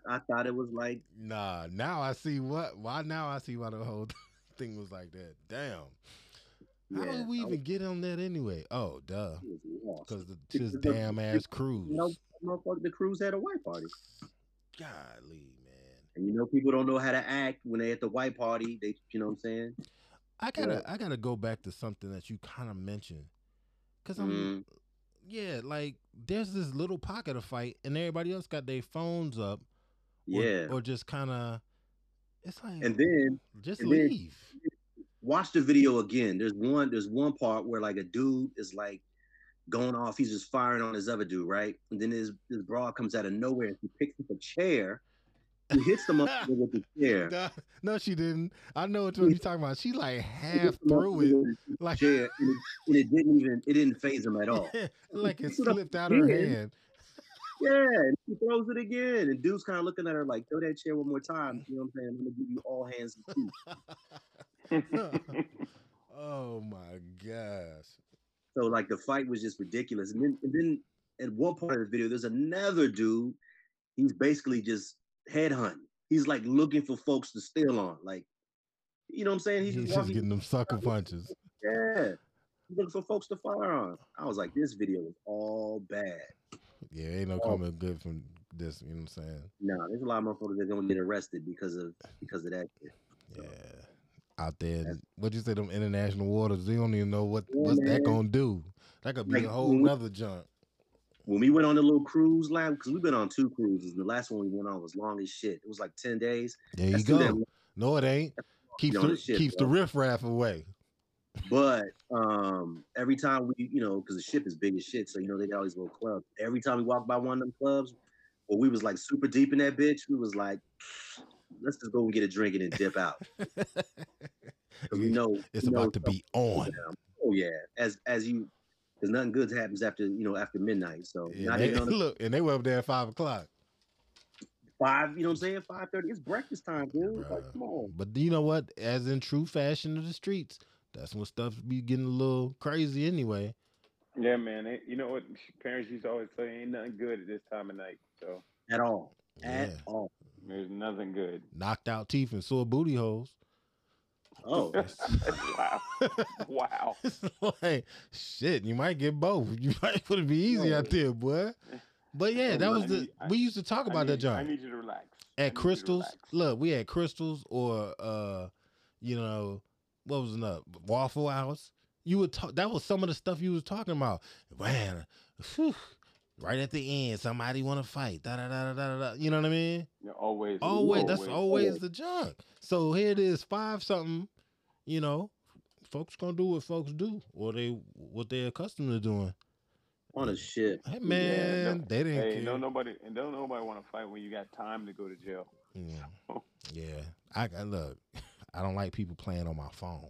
I, I thought it was like, nah. Now I see what. Why now I see why the whole thing was like that. Damn. How yeah, did we even was, get on that anyway? Oh, duh. I was lost. Cause the Because just the- damn the- ass cruise. You know, motherfucker, the cruise had a white party, Golly. And you know, people don't know how to act when they at the white party. They, you know what I'm saying? I gotta I gotta go back to something that you kind of mentioned, cause I'm Mm. yeah like there's this little pocket of fight and everybody else got their phones up, or, Yeah. or just kind of it's like And then just and then- leave. watch the video again. There's one. There's one part where like a dude is like going off. He's just firing on his other dude, right? And then his his broad comes out of nowhere and he picks up a chair. He hits the motherfucker with the chair. Nah, no, she didn't. I know what you're talking about. She like half through it, like chair, and it, and it didn't even it didn't phase him at all. like it picks it up slipped out her hand. Yeah, and he throws it again, and dude's kind of looking at her like, "Throw that chair one more time." You know what I'm saying? I'm gonna give you all hands and feet. oh my gosh. So like the fight was just ridiculous. And then and then at one part of the video, there's another dude. He's basically just headhunting. He's like looking for folks to steal on. Like, you know what I'm saying? He's, just just walking- getting them sucker punches. Yeah. He's looking for folks to fire on. I was like, this video is all bad. Yeah, ain't no Oh. coming good from this. You know what I'm saying? No, there's a lot of motherfuckers that gonna get arrested because of because of that shit. Yeah. Out there, what'd you say? Them international waters. They don't even know what Yeah, what's that gonna do. That could be Like, a whole we- nother junk. When we went on the little cruise line, because we've been on two cruises. and The last one we went on was long as shit. It was like 10 days. There you That's go. No, it ain't. Keeps the, shit, keeps the riffraff away. But um, every time we, you know, because the ship is big as shit, so you know they got all these little clubs. Every time we walk by one of them clubs, where we was like super deep in that bitch, we was like, let's just go and get a drink and then dip out. we know It's we know about to be on. Oh yeah, as as you, because nothing good happens after you know after midnight. So Yeah, they- on the look, and they were up there at five o'clock. five. You know what I'm saying? Five thirty. It's breakfast time, dude. Like, come on. But you know what? As in true fashion of the streets, that's when stuff be getting a little crazy anyway. yeah, man. It, you know what? Parents used to always say, "Ain't nothing good at this time of night." So At all. At Yeah. all. there's nothing good. Knocked out teeth and sore booty holes. Oh, wow, wow. It's like shit. You might get both. You might put it be easy out there, boy. But yeah, that was the I- we used to talk I about that need- I need you to relax. At Krystals. relax. Look, we had Krystals or uh, you know, what was another Waffle House. You would talk. That was some of the stuff you was talking about. Man, whew, right at the end, somebody want to fight. Da da da da da da. You know what I mean? Yeah, always, Always. That's always the junk. So here it is, five something. You know, folks gonna do what folks do, or they what they're accustomed to doing. on a ship. Hey Yeah, man, no- they didn't Hey, care. don't nobody and don't nobody want to fight when you got time to go to jail. Yeah. yeah. I, I look. I don't like people playing on my phone.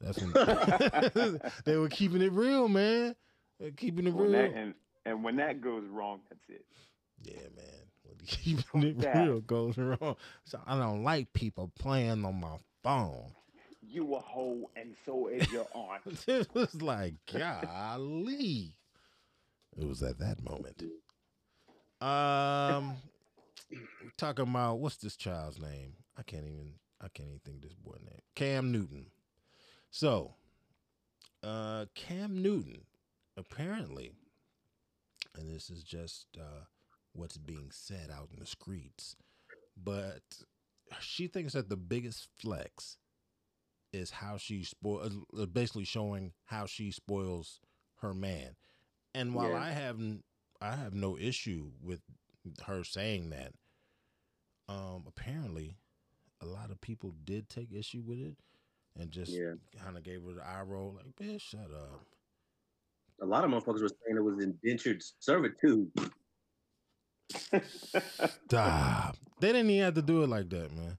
That's when they were keeping it real, man. They're keeping it When real. that, and and when that goes wrong, that's it. yeah, man. When the keeping it that. real goes wrong. So I don't like people playing on my phone. You a hoe, and so is your aunt. it was like, golly. It was at that moment. Um, talking about what's this child's name? I can't even. I can't even think of this boy name. Cam Newton. So, uh, Cam Newton, apparently, and this is just uh, what's being said out in the streets, but she thinks that the biggest flex is how she spoils, basically showing how she spoils her man. And while Yeah. I have I have no issue with her saying that, um, apparently, a lot of people did take issue with it and just Yeah. kind of gave her the eye roll, like, "Bitch, shut up." A lot of motherfuckers were saying it was indentured servitude. Stop. They didn't even have to do it like that, man.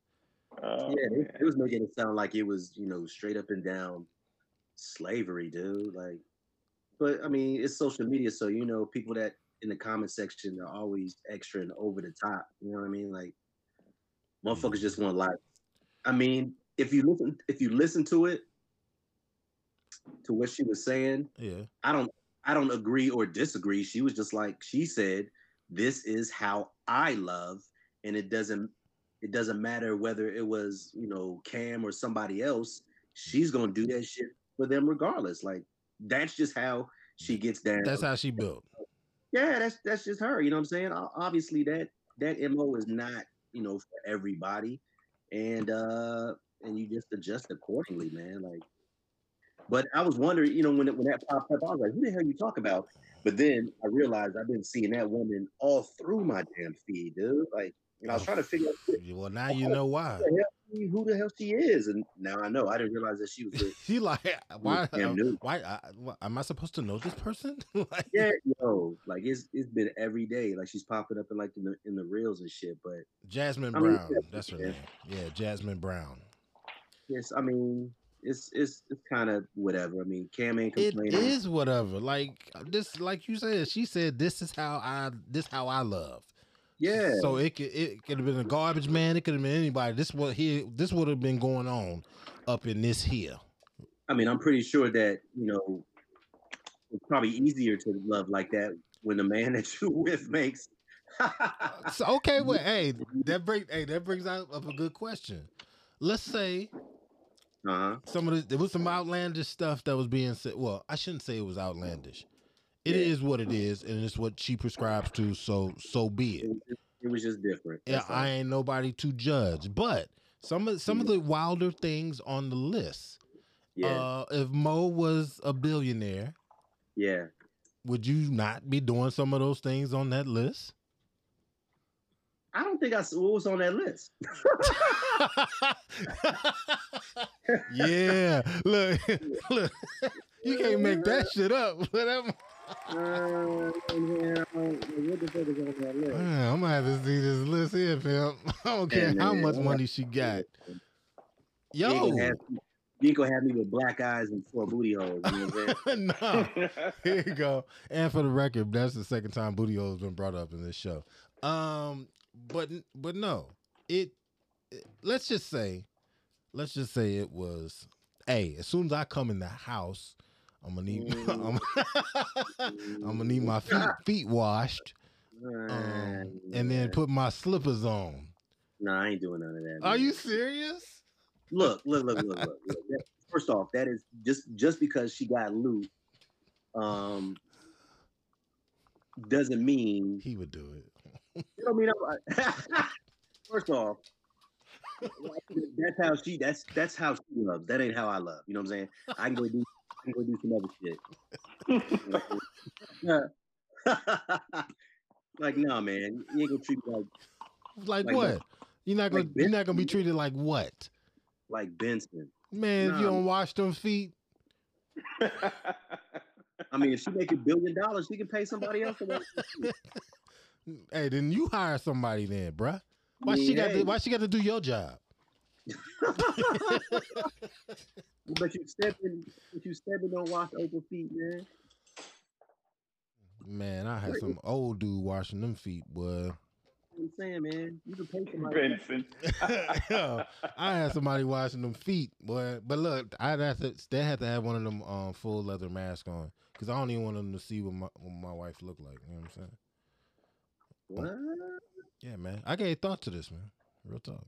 Oh, yeah, they, man. it was making it sound like it was, you know, straight up and down slavery, dude. Like, but I mean, it's social media, so you know, people that in the comment section are always extra and over the top. You know what I mean? Like, motherfuckers just want like. I mean, if you listen, if you listen to it, to what she was saying, Yeah. I don't I don't agree or disagree. She was just like she said, this is how I love and it doesn't it doesn't matter whether it was, you know, Cam or somebody else. She's going to do that shit for them regardless. Like that's just how she gets down. That's how she built. yeah, that's that's just her, you know what I'm saying? Obviously that that MO is not, you know, for everybody and uh and you just adjust accordingly, man. Like but I was wondering, you know, when it, when that popped up, I was like, "Who the hell you talk about?" But then I realized I've been seeing that woman all through my damn feed, dude. Like, and I was trying to figure out who Well, now you know why. the hell who the hell she is, and now I know. I didn't realize that she was. She like why? Uh, Newton. why? I, what, am I supposed to know this person? like, Yeah, yo, like it's it's been every day. Like she's popping up in like in the in the reels and shit. But Jasmine I mean, Brown. That's her name. Yeah, Jasmine Brown. yes, I mean, it's it's it's kind of whatever. I mean, Cam ain't complaining. It is whatever. Like this, like you said, she said, "This is how I. This how I love." Yeah. So it could it could have been a garbage man. It could have been anybody. This what here. This would have been going on up in this here. I mean, I'm pretty sure that you know it's probably easier to love like that when the man that you with makes. So okay, well, hey, that bring hey that brings up a good question. Let's say Uh-huh. some of the there was some outlandish stuff that was being said. Well, I shouldn't say it was outlandish. It Yeah. is what it is, and it's what she prescribes to. So so be It it. was just, it was just different. Yeah. I ain't nobody to judge, but some of some of the wilder things on the list. yeah, Uh, if Mo was a billionaire, yeah. would you not be doing some of those things on that list? I don't think I was on that list. yeah, look, look, you can't make that shit up. Whatever. Uh, yeah, what the fuck is on that list? Man, I'm gonna have to see this list here, pimp. I don't care how much money she got. Yo, gonna have, you ain't gonna have me with black eyes and four booty holes. You know what I'm saying? no. Here you go. And for the record, that's the second time booty hole has been brought up in this show. Um, but but no, it, it- Let's just say, let's just say it was. Hey, as soon as I come in the house, I'm gonna need. I'm, I'm gonna need my feet feet washed, um, and then put my slippers on. No, I ain't doing none of that. Are you serious? Look, look, look, look, look. look. That- First off, that is just just because she got loot, um, doesn't mean He would do it. You know what I mean. I'm- First off, that's how she. That's that's how she loves. That ain't how I love. You know what I'm saying? I can go do. I can go do some other shit. like, no, man, you ain't gonna treat me like Like, Like what? what? You're not gonna Like you're not gonna be treated like what? like Benson. Man, if you don't wash them feet, I mean, if she make a billion dollars, she can pay somebody else for that. Hey, then you hire somebody then, bruh. Why she got to, why she got to do your job? But you stepping, but you stepping don't wash open feet, man. Man, I had some old dude washing them feet, boy. You know what I'm saying, man, you can pay somebody. Benson. Yo, I had somebody washing them feet, boy. But look, I'd have to they had to have one of them um, full leather masks on because I don't even want them to see what my what my wife look like. You know what I'm saying? What? Yeah, man. I gave thought to this, man. Real talk.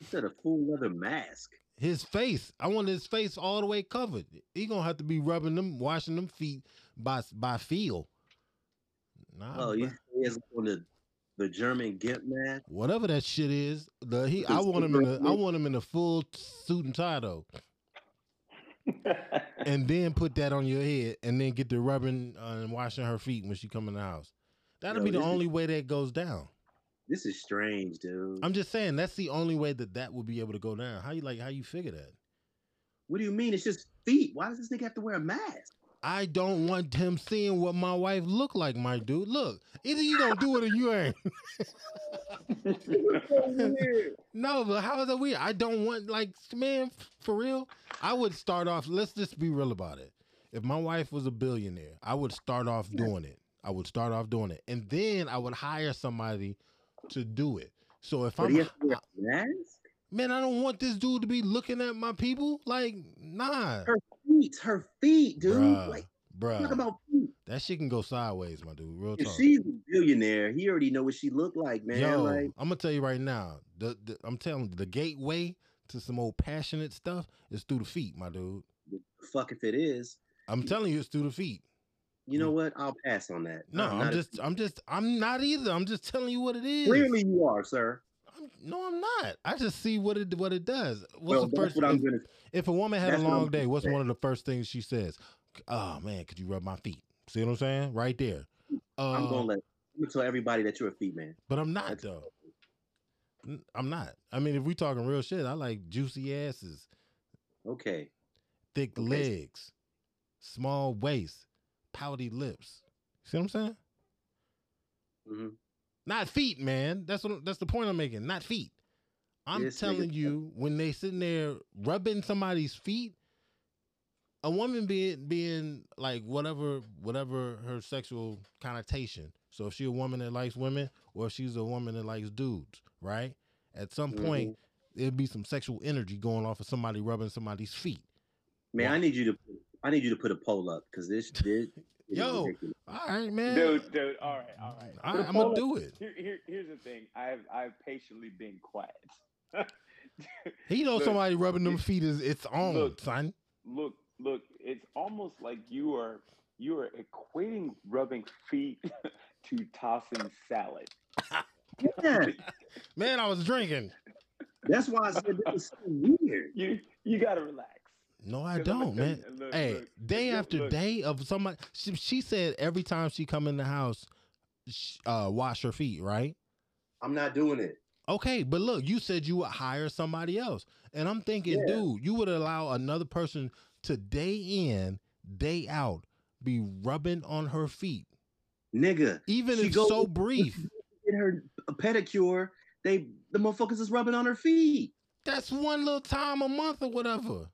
You said a full leather mask. His face. I want his face all the way covered. He gonna have to be rubbing them, washing them feet by by feel. Nah, Oh, you bruh. he is on the the German get mask. whatever that shit is. The he, I want him in a, I want him in a full suit and tie though, and then put that on your head, and then get the rubbing uh, and washing her feet when she come in the house. That'll Yo, be the this is- only way that goes down. This is strange, dude. I'm just saying that's the only way that that will be able to go down. How you like? How you figure that? what do you mean? It's just feet. Why does this nigga have to wear a mask? I don't want him seeing what my wife look like, my dude. Look, either you gonna do it or you ain't. no, but how is that weird? I don't want like man, for real. I would start off. Let's just be real about it. If my wife was a billionaire, I would start off doing it. I would start off doing it, and then I would hire somebody to do it. So if But I'm he has to wear a mask. man, I don't want this dude to be looking at my people. Like, nah, Her feet, her feet, dude. bruh, Like, bruh. talk about feet. that shit can go sideways, my dude. Real If talk. she's a billionaire, he already know what she looked like, man. Yo, like, I'm gonna tell you right now. The, the I'm telling you, the gateway to some old passionate stuff is through the feet, my dude. fuck if it is. I'm telling you, it's through the feet. You know what? I'll pass on that. No, I'm I'm, just, I'm just, I'm not either. I'm just telling you what it is. clearly you are, sir. I'm, no, I'm not. I just see what it, what it does. What's well, the first? what if, gonna. if a woman had a long day, what's say. one of the first things she says? Oh man, could you rub my feet? See what I'm saying? Right there. Uh, I'm gonna let. I'm gonna tell everybody that you're a feet man. but I'm not That's- though. I'm not. I mean, if we talking real shit, I like juicy asses. Okay. thick Okay. legs, small waist, pouty lips. See what I'm saying? hmm Not feet, man. That's what that's the point I'm making. Not feet. I'm nigga- telling you, when they sitting there rubbing somebody's feet, a woman being being like whatever whatever her sexual connotation. So if she a woman that likes women, or if she's a woman that likes dudes, right? At some point, it'd be some sexual energy going off of somebody rubbing somebody's feet. Man? I need you to. I need you to put a poll up because this. this is Yo. ridiculous. All right, man. dude, dude. All right, all right. All right, I'm gonna do it. Here, here, here's the thing. I've, I've patiently been quiet. He knows Look, somebody rubbing them feet is it's on, look. son. look, look. It's almost like you are, you are equating rubbing feet to tossing salad. Yeah, Man, I was drinking. that's why I said this is so weird. You, you gotta relax. No, I'ma don't, man. you- look, hey, look, day look, after look. day of somebody. She, she said every time she come in the house, sh- uh, wash her feet, right? I'm not doing it. Okay, but look, you said you would hire somebody else, and I'm thinking, Yeah. dude, you would allow another person to day in, day out, be rubbing on her feet, Nigga, even She if goes- so brief. get her a pedicure. They the motherfuckers is rubbing on her feet. That's one little time a month or whatever.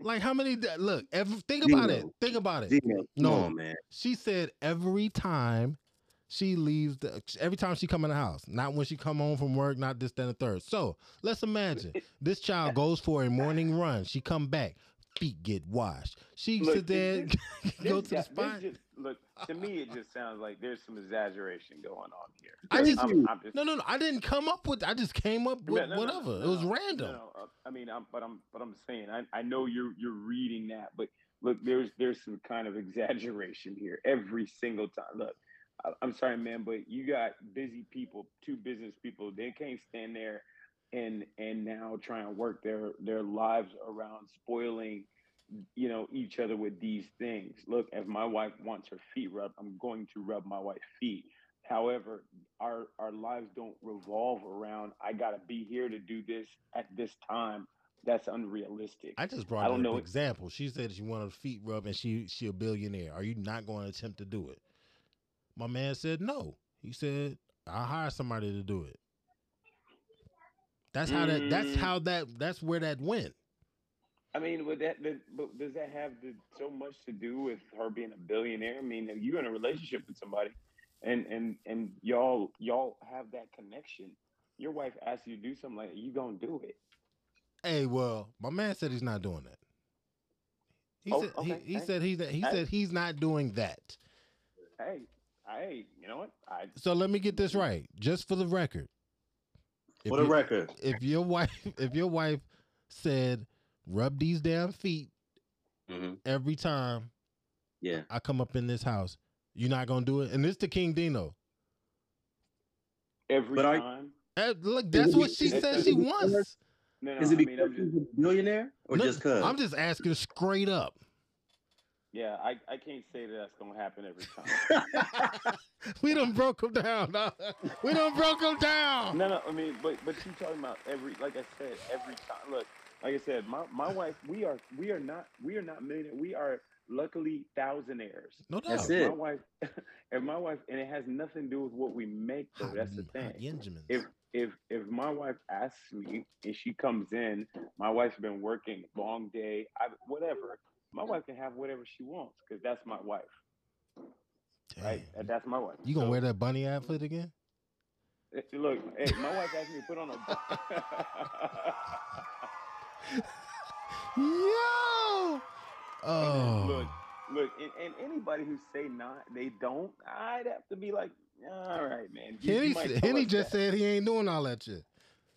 Like how many? Look, every, think about it. Think about it. No. on, man. She said every time she leaves the every time she come in the house, not when she come home from work, not this, then the third. So let's imagine this child goes for a morning run. She come back, feet get washed. She Look, sit there, this- go to the spot. just, look, to me, it just sounds like there's some exaggeration going on here. I just I'm, I'm just no, no, no. I didn't come up with. I just came up with No, no, whatever. no, it was random. Uh, I mean, I'm, but I'm, but I'm saying, I, I know you're, you're reading that, but look, there's, there's some kind of exaggeration here every single time. Look, I, I'm sorry, man, but you got busy people, two business people. They can't stand there and, and now try and work their, their lives around spoiling, you know, each other with these things. Look, if my wife wants her feet rubbed, I'm going to rub my wife's feet. However, our our lives don't revolve around I gotta be here to do this at this time. That's unrealistic. I just brought I don't an know it- example. She said she wanted a feet rub and she she a billionaire. Are you not going to attempt to do it? My man said no. He said I'll hire somebody to do it. That's how that. That's Mm. how that. That's where that went. I mean, would that, does that have to, so much to do with her being a billionaire? I mean, if you're in a relationship with somebody, and and and y'all y'all have that connection. Your wife asks you to do something like that, you gonna do it. Hey, well, my man said he's not doing that. He Oh, said okay. he, he Hey. said he he Hey. said he's not doing that. Hey, hey, you know what? I So let me get this right, just for the record. If For the you- record, if your wife if your wife said rub these damn feet hmm every time yeah. I come up in this house, you're not gonna do it. And this to King Deno. Every But time. Eh, look, that's what she says she wants. No, no, Is it I mean, because I'm just, he's a billionaire or No, just cause? I'm just asking straight up. Yeah, I, I can't say that that's gonna happen every time. we done broke them down. dog. We done broke them down. No, no, I mean, but but you talking about every, like I said, every time. Look, like I said, my, my wife, we are we are not we are not millionaire. We are luckily thousandaires. No doubt. That's it. My wife, and my wife, and it has nothing to do with what we make though. That's the Hot- hot thing. Benjamins. If if if my wife asks me and she comes in, my wife's been working long day, I whatever. My wife can have whatever she wants because that's my wife, right? Damn. That's my wife. You gonna So, wear that bunny outfit again? Look, hey, my wife asked me to put on a. Yo. Oh. Look, look, and, and anybody who say not, they don't. I'd have to be like, all right, man. you- you Henny, might said- tell Henny just that. said he ain't doing all that shit.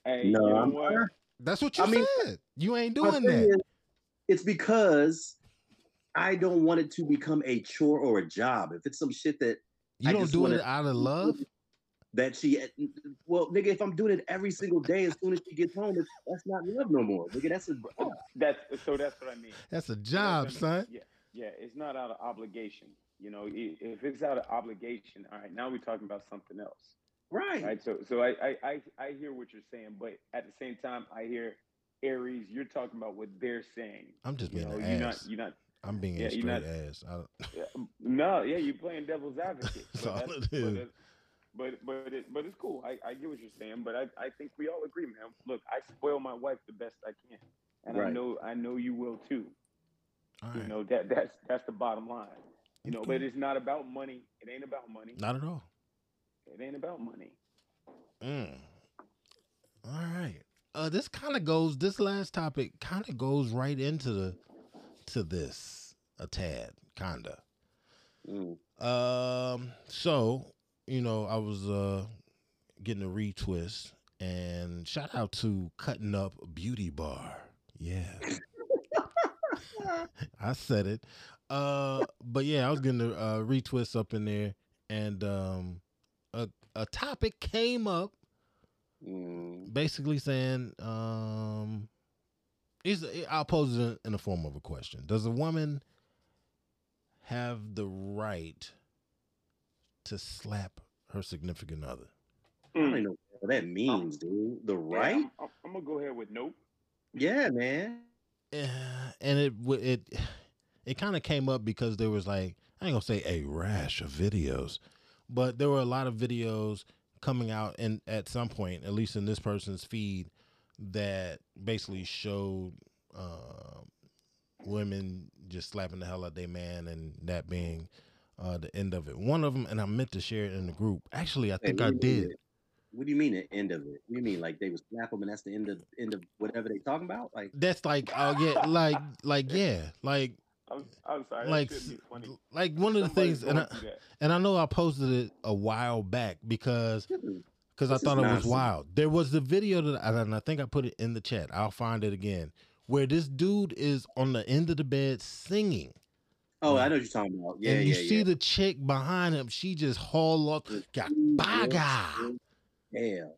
Hey, No, you know I'm what? not. That's what you I mean, said. You ain't doing thing that. is, it's because I don't want it to become a chore or a job. If it's some shit that You I don't just do wanna- it out of love. that she eh, well, nigga, if I'm doing it every single day as soon as she gets home, that's not love no more. Nigga, that's a job. That's so. That's what I mean. That's a So that's job, what son. Yeah, yeah. It's not out of obligation. You know, if it's out of obligation, all right. Now we're talking about something else, Right. right? So, so I, I, I, I hear what you're saying, but at the same time, I hear Aries. You're talking about what they're saying. I'm just You being know, an you're not, you're not. I'm being Yeah, a straight not- ass. I, Yeah, no, yeah, you're playing devil's advocate. That's but all that's- it but But but it, but it's cool. I, I get what you're saying, but I, I think we all agree, man. Look, I spoil my wife the best I can, and I know I know you will too. all You right. know that that's that's the bottom line. You know, Okay. but it's not about money. It ain't about money. Not at all. It ain't about money. Mm. All right. Uh, this kind of goes. This last topic kind of goes right into the to this a tad, kinda. Mm. Um. So you know, I was uh getting a retwist, and shout out to Cutting Up Beauty Bar. Yeah. I said it. Uh, but yeah, I was getting a uh, retwist up in there, and um, a a topic came up Mm. basically saying, um, is I'll pose it in, in the form of a question: Does a woman have the right to slap her significant other? I don't mm. know what that means, dude. The Yeah, right? I'm, I'm, I'm gonna go ahead with nope. Yeah, man. Yeah, and it it it kind of came up because there was like I ain't gonna say a rash of videos, but there were a lot of videos coming out and at some point, at least in this person's feed, that basically showed uh, women just slapping the hell out their man, and that being uh, the end of it. One of them, and I meant to share it in the group. Actually, I think what I do mean did. What do you mean the end of it? What do you mean like they would slap them and that's the end of end of whatever they talking about? Like That's like, oh yeah, like, like yeah, like, I'm, I'm sorry. like, that be funny. like one of the Somebody's things, and I, going through that. and I know I posted it a while back because this is- because I thought it was wild. There was the video that, I, and I think I put it in the chat. I'll find it again, where this dude is on the end of the bed singing, oh, I know what you're talking about. Yeah, and you yeah, see yeah. the chick behind him. She just haul off, got baga. Hell.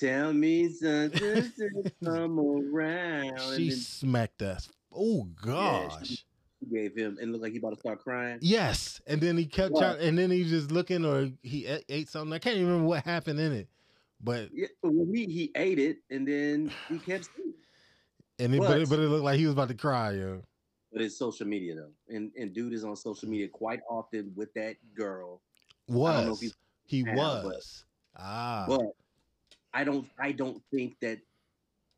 Tell me something to come around. She then smacked us. Oh gosh. Gave him and looked like he about to start crying. Yes, and then he kept trying, and then he just looking, or he ate, something. I can't even remember what happened in it, but Yeah, but when he he ate it and then he kept singing. and it, but, it, But- but it looked like he was about to cry, yo. But it's social media though, and and dude is on social media quite often with that girl. I don't know if Was he now, but- was ah But I don't I don't think that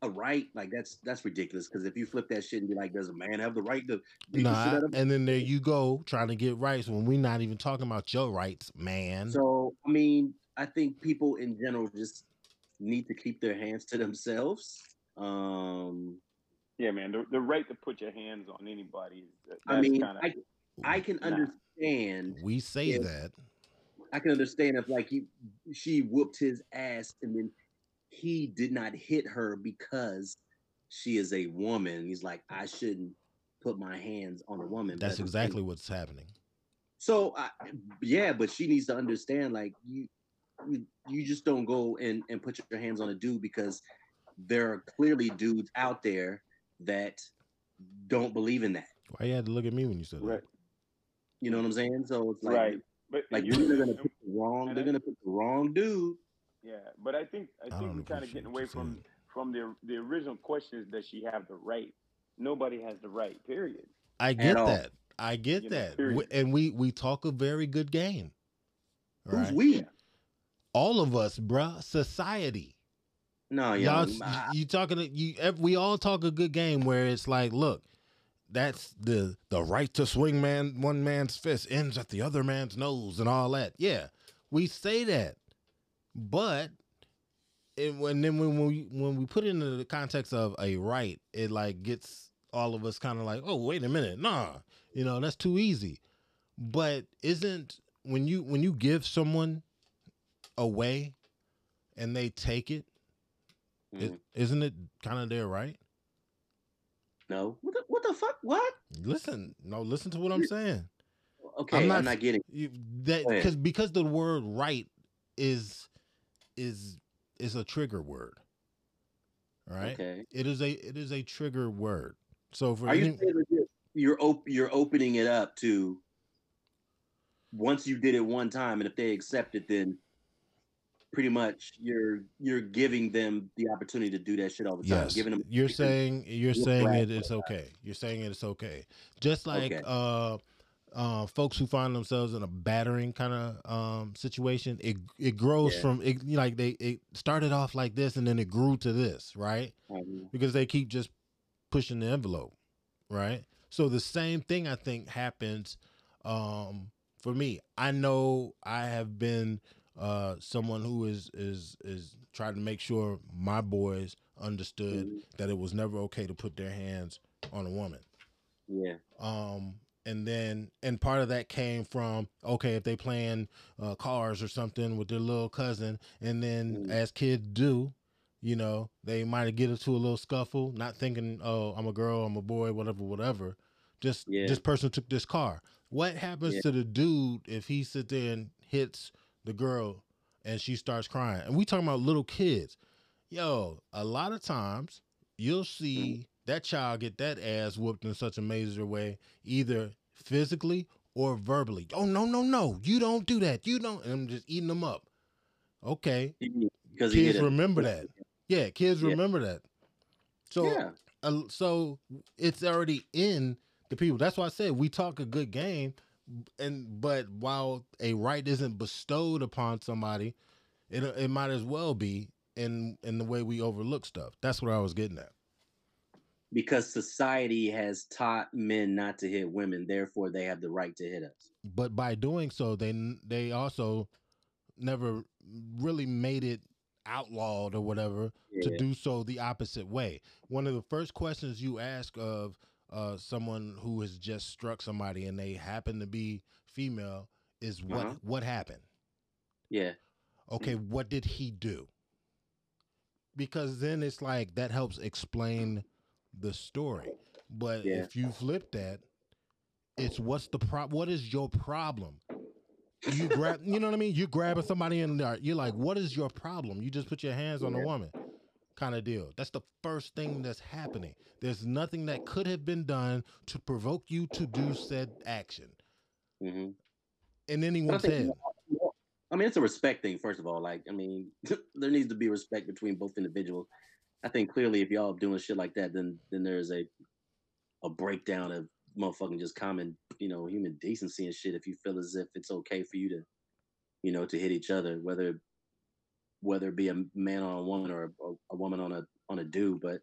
a right like that's that's ridiculous because if you flip that shit and be like, does a man have the right to beat the nah, and then there you go trying to get rights when we're not even talking about your rights, man. So I mean, I think people in general just need to keep their hands to themselves. Um, Yeah, man. The, the right to put your hands on anybody. is- That's I mean, kinda, I I can Nah. understand. we say Yeah. that. I can understand if like he she whooped his ass and then he did not hit her because she is a woman. He's like, I shouldn't put my hands on a woman. That's at exactly same- what's happening. So I, yeah, but she needs to understand like you you, you just don't go and, and put your hands on a dude because there are clearly dudes out there that don't believe in that. Why you had to look at me when you said that? Right. You know what I'm saying? So it's like right. But like you- you're gonna pick the wrong they're I- gonna pick the wrong dude. Yeah, but I think I I think we're kind of getting away from saying. from the the original question is does she have the right? Nobody has the right. Period. I get all. that. I get You that. period. W- and we we talk a very good game. Who's Right? we? All of us, bruh. Society. No, y'all. Y'all, you talking? to- You we all talk a good game where it's like, look, that's the the right to swing man one man's fist ends at the other man's nose and all that. Yeah, we say that, but and when then when we when we put it into the context of a right, it like gets all of us kind of like, oh wait a minute, nah, you know that's too easy. But isn't when you when you give someone away and they take it, it Mhm. isn't it kind of their right? no. What the, what the fuck? What? Listen, no, listen to what I'm saying. Okay, I'm I'm not- not, getting. You, that because because the word right is is is a trigger word. Right. Okay. It is a it is a trigger word. So for Are you any, saying that you're you're, op- you're opening it up to once you did it one time, and if they accept it, then pretty much you're you're giving them the opportunity to do that shit all the time. yes, Giving them you're saying you're saying it, it's okay. You're saying it's okay. Just like Okay. uh uh folks who find themselves in a battering kind of um situation, it it grows Yeah. from it like they it started off like this and then it grew to this, right? Mhm. because they keep just pushing the envelope, right? So the same thing I think happens um, for me. I know I have been uh, someone who is is is trying to make sure my boys understood Mhm. that it was never okay to put their hands on a woman. yeah, Um, and then and part of that came from okay if they playing uh, cars or something with their little cousin, and then Mhm. as kids do, you know they might get into a little scuffle, not thinking oh I'm a girl, I'm a boy, whatever, whatever. Just Yeah. this person took this car. What happens Yeah. to the dude if he sits there and hits the girl and she starts crying? And we talking about little kids. Yo, a lot of times you'll see that child get that ass whooped in such a major way, either physically or verbally. Oh no, no, no! You don't do that. You don't. And I'm just eating them up. Okay, because kids remember that. Yeah, kids Yeah. remember that. So, yeah, uh, so it's already in the people. That's why I said we talk a good game, and but while a right isn't bestowed upon somebody, it it might as well be in in the way we overlook stuff. That's what I was getting at. Because society has taught men not to hit women, therefore they have the right to hit us. but by doing so they they also never really made it outlawed or whatever to do so the opposite way. One of the first questions you ask of uh, someone who has just struck somebody and they happen to be female is what Uh-huh. what happened? Yeah, okay what did he do? Because then it's like that helps explain the story. But Yeah. if you flip that it's what's the pro what is your problem? You grab you know what i mean? You're grabbing somebody in there you're like what is your problem? You just put your hands on a woman kind of deal. That's the first thing that's happening. There's nothing that could have been done to provoke you to do said action. Hmm But I anyone's head. I mean, it's a respect thing, first of all. Like, I mean, there needs to be respect between both individuals. I think clearly, if y'all doing shit like that, then then there's a a breakdown of motherfucking just common, you know, human decency and shit. If you feel as if it's okay for you to, you know, to hit each other, whether whether it be a man on a woman or a, a woman on a on a dude, but.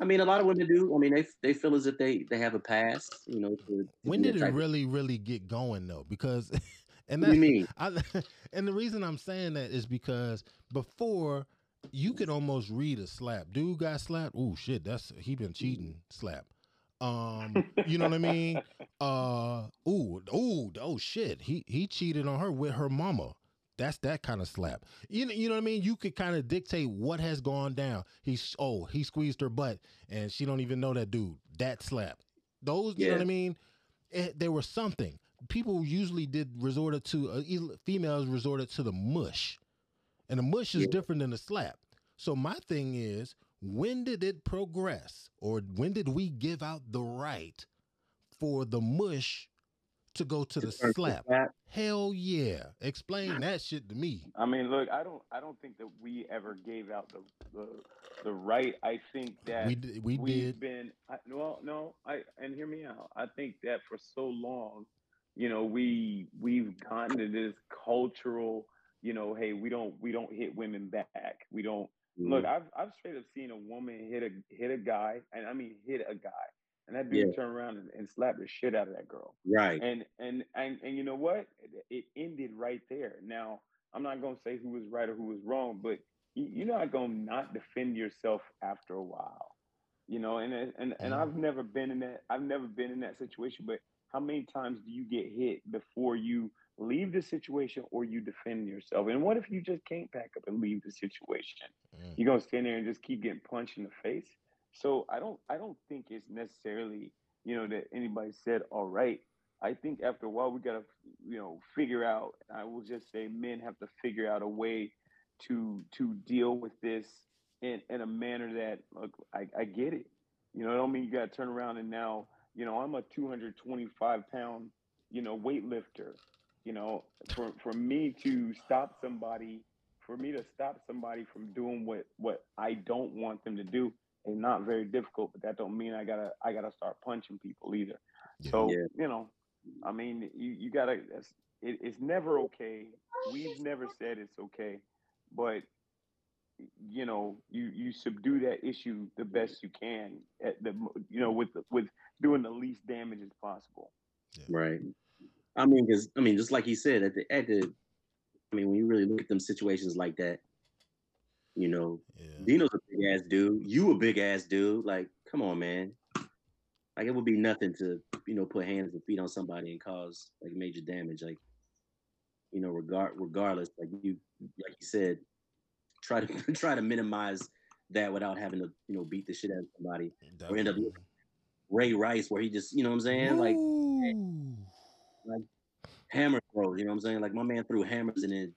I mean, a lot of women do. I mean, they they feel as if they they have a past, you know. To, to when did it really really get going though because and What do you that- mean? I, and the reason i'm saying that is because before you could almost read a slap dude got slapped oh shit that's he been cheating slap um you know what i mean uh ooh ooh oh shit he he cheated on her with her mama That's that kind of slap. You know, you know what I mean? You could kind of dictate what has gone down. He's oh, he squeezed her butt and she don't even know that dude. That slap. Those, you know what I mean? It, there was something. People usually did resorted to uh, females resorted to the mush. And the mush is Yeah. different than the slap. So my thing is, when did it progress or when did we give out the right for the mush to go to the slap? slap. Hell yeah. Explain that shit to me. I mean, look, I don't, I don't think that we ever gave out the the, the right. I think that We we we've did. been. I, well, no, I and hear me out. I think that for so long, you know, we we've gotten to this cultural, you know, hey, we don't we don't hit women back. We don't look. Mhm. I've I've straight up seen a woman hit a hit a guy, and I mean hit a guy, and that dude Yeah. turn around and, and slap the shit out of that girl Right. and and and and you know what it, ended right there now i'm not going to say who was right or who was wrong but you- you're not going to not defend yourself after a while you know and and and, i've never been in that i've never been in that situation but how many times do you get hit before you leave the situation or you defend yourself and what if you just can't pack up and leave the situation Mm. you're going to stand there and just keep getting punched in the face so i don't i don't think it's necessarily you know that anybody said all right I think after a while we gotta, you know, figure out. I will just say men have to figure out a way to to deal with this in in a manner that look. I, I get it. You know, I don't mean you gotta turn around and now, you know, I'm a 225 pound, you know, weightlifter. You know, for for me to stop somebody, for me to stop somebody from doing what what I don't want them to do is not very difficult. But that don't mean I gotta I gotta start punching people either. Yeah. So Yeah. you know, I mean, you you gotta. It's, it, it's never okay. We've never said it's okay, but you know, you you subdue that issue the best you can at the you know with with doing the least damage as possible. Right. I mean, because I mean, just like he said, at the at the, I mean, when you really look at them situations like that, you know, Yeah. Deno's a big ass dude. You a big ass dude. Like, come on, man. Like, it would be nothing to you know put hands and feet on somebody and cause like major damage. Like, you know, regard regardless, like you like you said, try to try to minimize that without having to you know beat the shit out of somebody. Or end up Ray Rice, where he just you know what I'm saying, like Ooh. hammer throws. You know what I'm saying? Like my man threw hammers and then,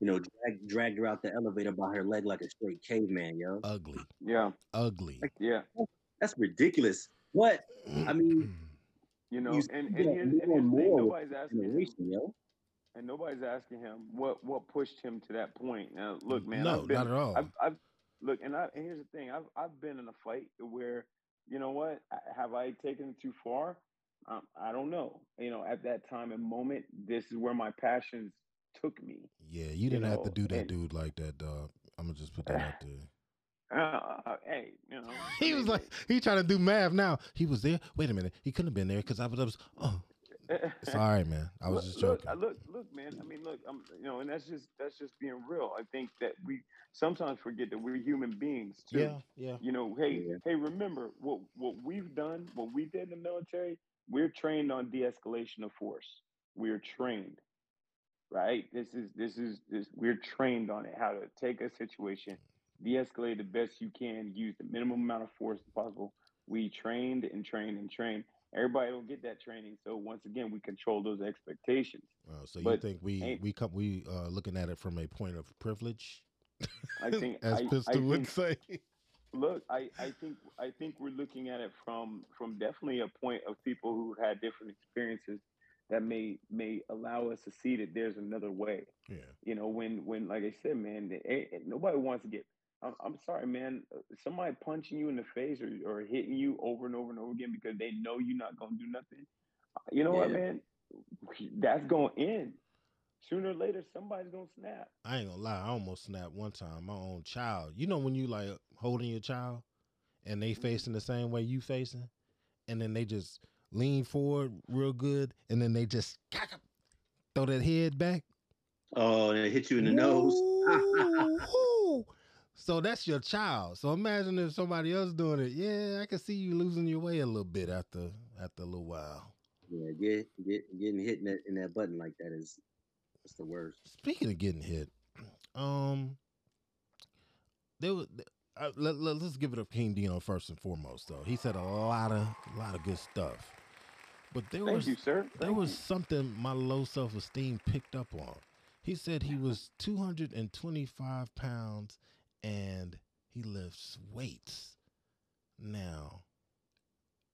you know, dragged dragged her out the elevator by her leg like a straight caveman, yo. ugly. Yeah, Ugly. yeah. That's ridiculous. What? I mean, You know, You and, and, see here's, and more here's and thing, nobody's asking him, yo. and nobody's asking him what what pushed him to that point. Now, look, man, no, I've been, not at all. I've, I've look, and, I, and here's the thing: I've I've been in a fight where, you know what, have I taken it too far? Um, I don't know. You know, at that time and moment, this is where my passions took me. yeah, you didn't have to do that and- dude like that, dog. I'm gonna just put that out there. Uh, hey, you know, He was like, he trying to do math now. He was there. Wait a minute. He couldn't have been there because I was, I was. Oh, it's all right, man. I was look, just joking. I- Look, look, man. I mean, look, I'm, you know, and that's just that's just being real. I think that we sometimes forget that we're human beings too. Yeah, yeah. You know, hey, Yeah. hey, remember what what we've done, what we did in the military. We're trained on de-escalation of force. We're trained, right? This is this is this. We're trained on it. How to take a situation, de-escalate the best you can, use the minimum amount of force possible. We trained and trained and trained. Everybody don't get that training, so once again, we control those expectations. Uh, so you But think we we come we uh looking at it from a point of privilege, I think as I, I Pistol would think- say. Look I, I think i think we're looking at it from from definitely a point of people who had different experiences that may may allow us to see that there's another way. Yeah, you know when when like i said man it, it- eh, eh, nobody wants to get I'm, I'm sorry man somebody punching you in the face or, or hitting you over and over and over again because they know you're not going to do nothing. You know what man? That's going to end sooner or later somebody's going to snap I ain't gonna lie. I almost snapped one time. My own child. You know when you like holding your child, and they mm-hmm. facing the same way you facing, and then they just lean forward real good, and then they just throw that head back. Oh, and it hit you in the nose. Ooh, ooh. So that's your child. So imagine if somebody else doing it. Yeah, I can see you losing your way a little bit after after a little while. Yeah, get, get getting hit in that, in that button like that is That's the worst. Speaking of getting hit, um, there was. Uh, let, let, us give it up King Deno first and foremost, though. He said a lot of a lot of good stuff, but there Thank was you, sir. there Thank was you. something my low self esteem picked up on. He said he was 225 pounds and he lifts weights. Now,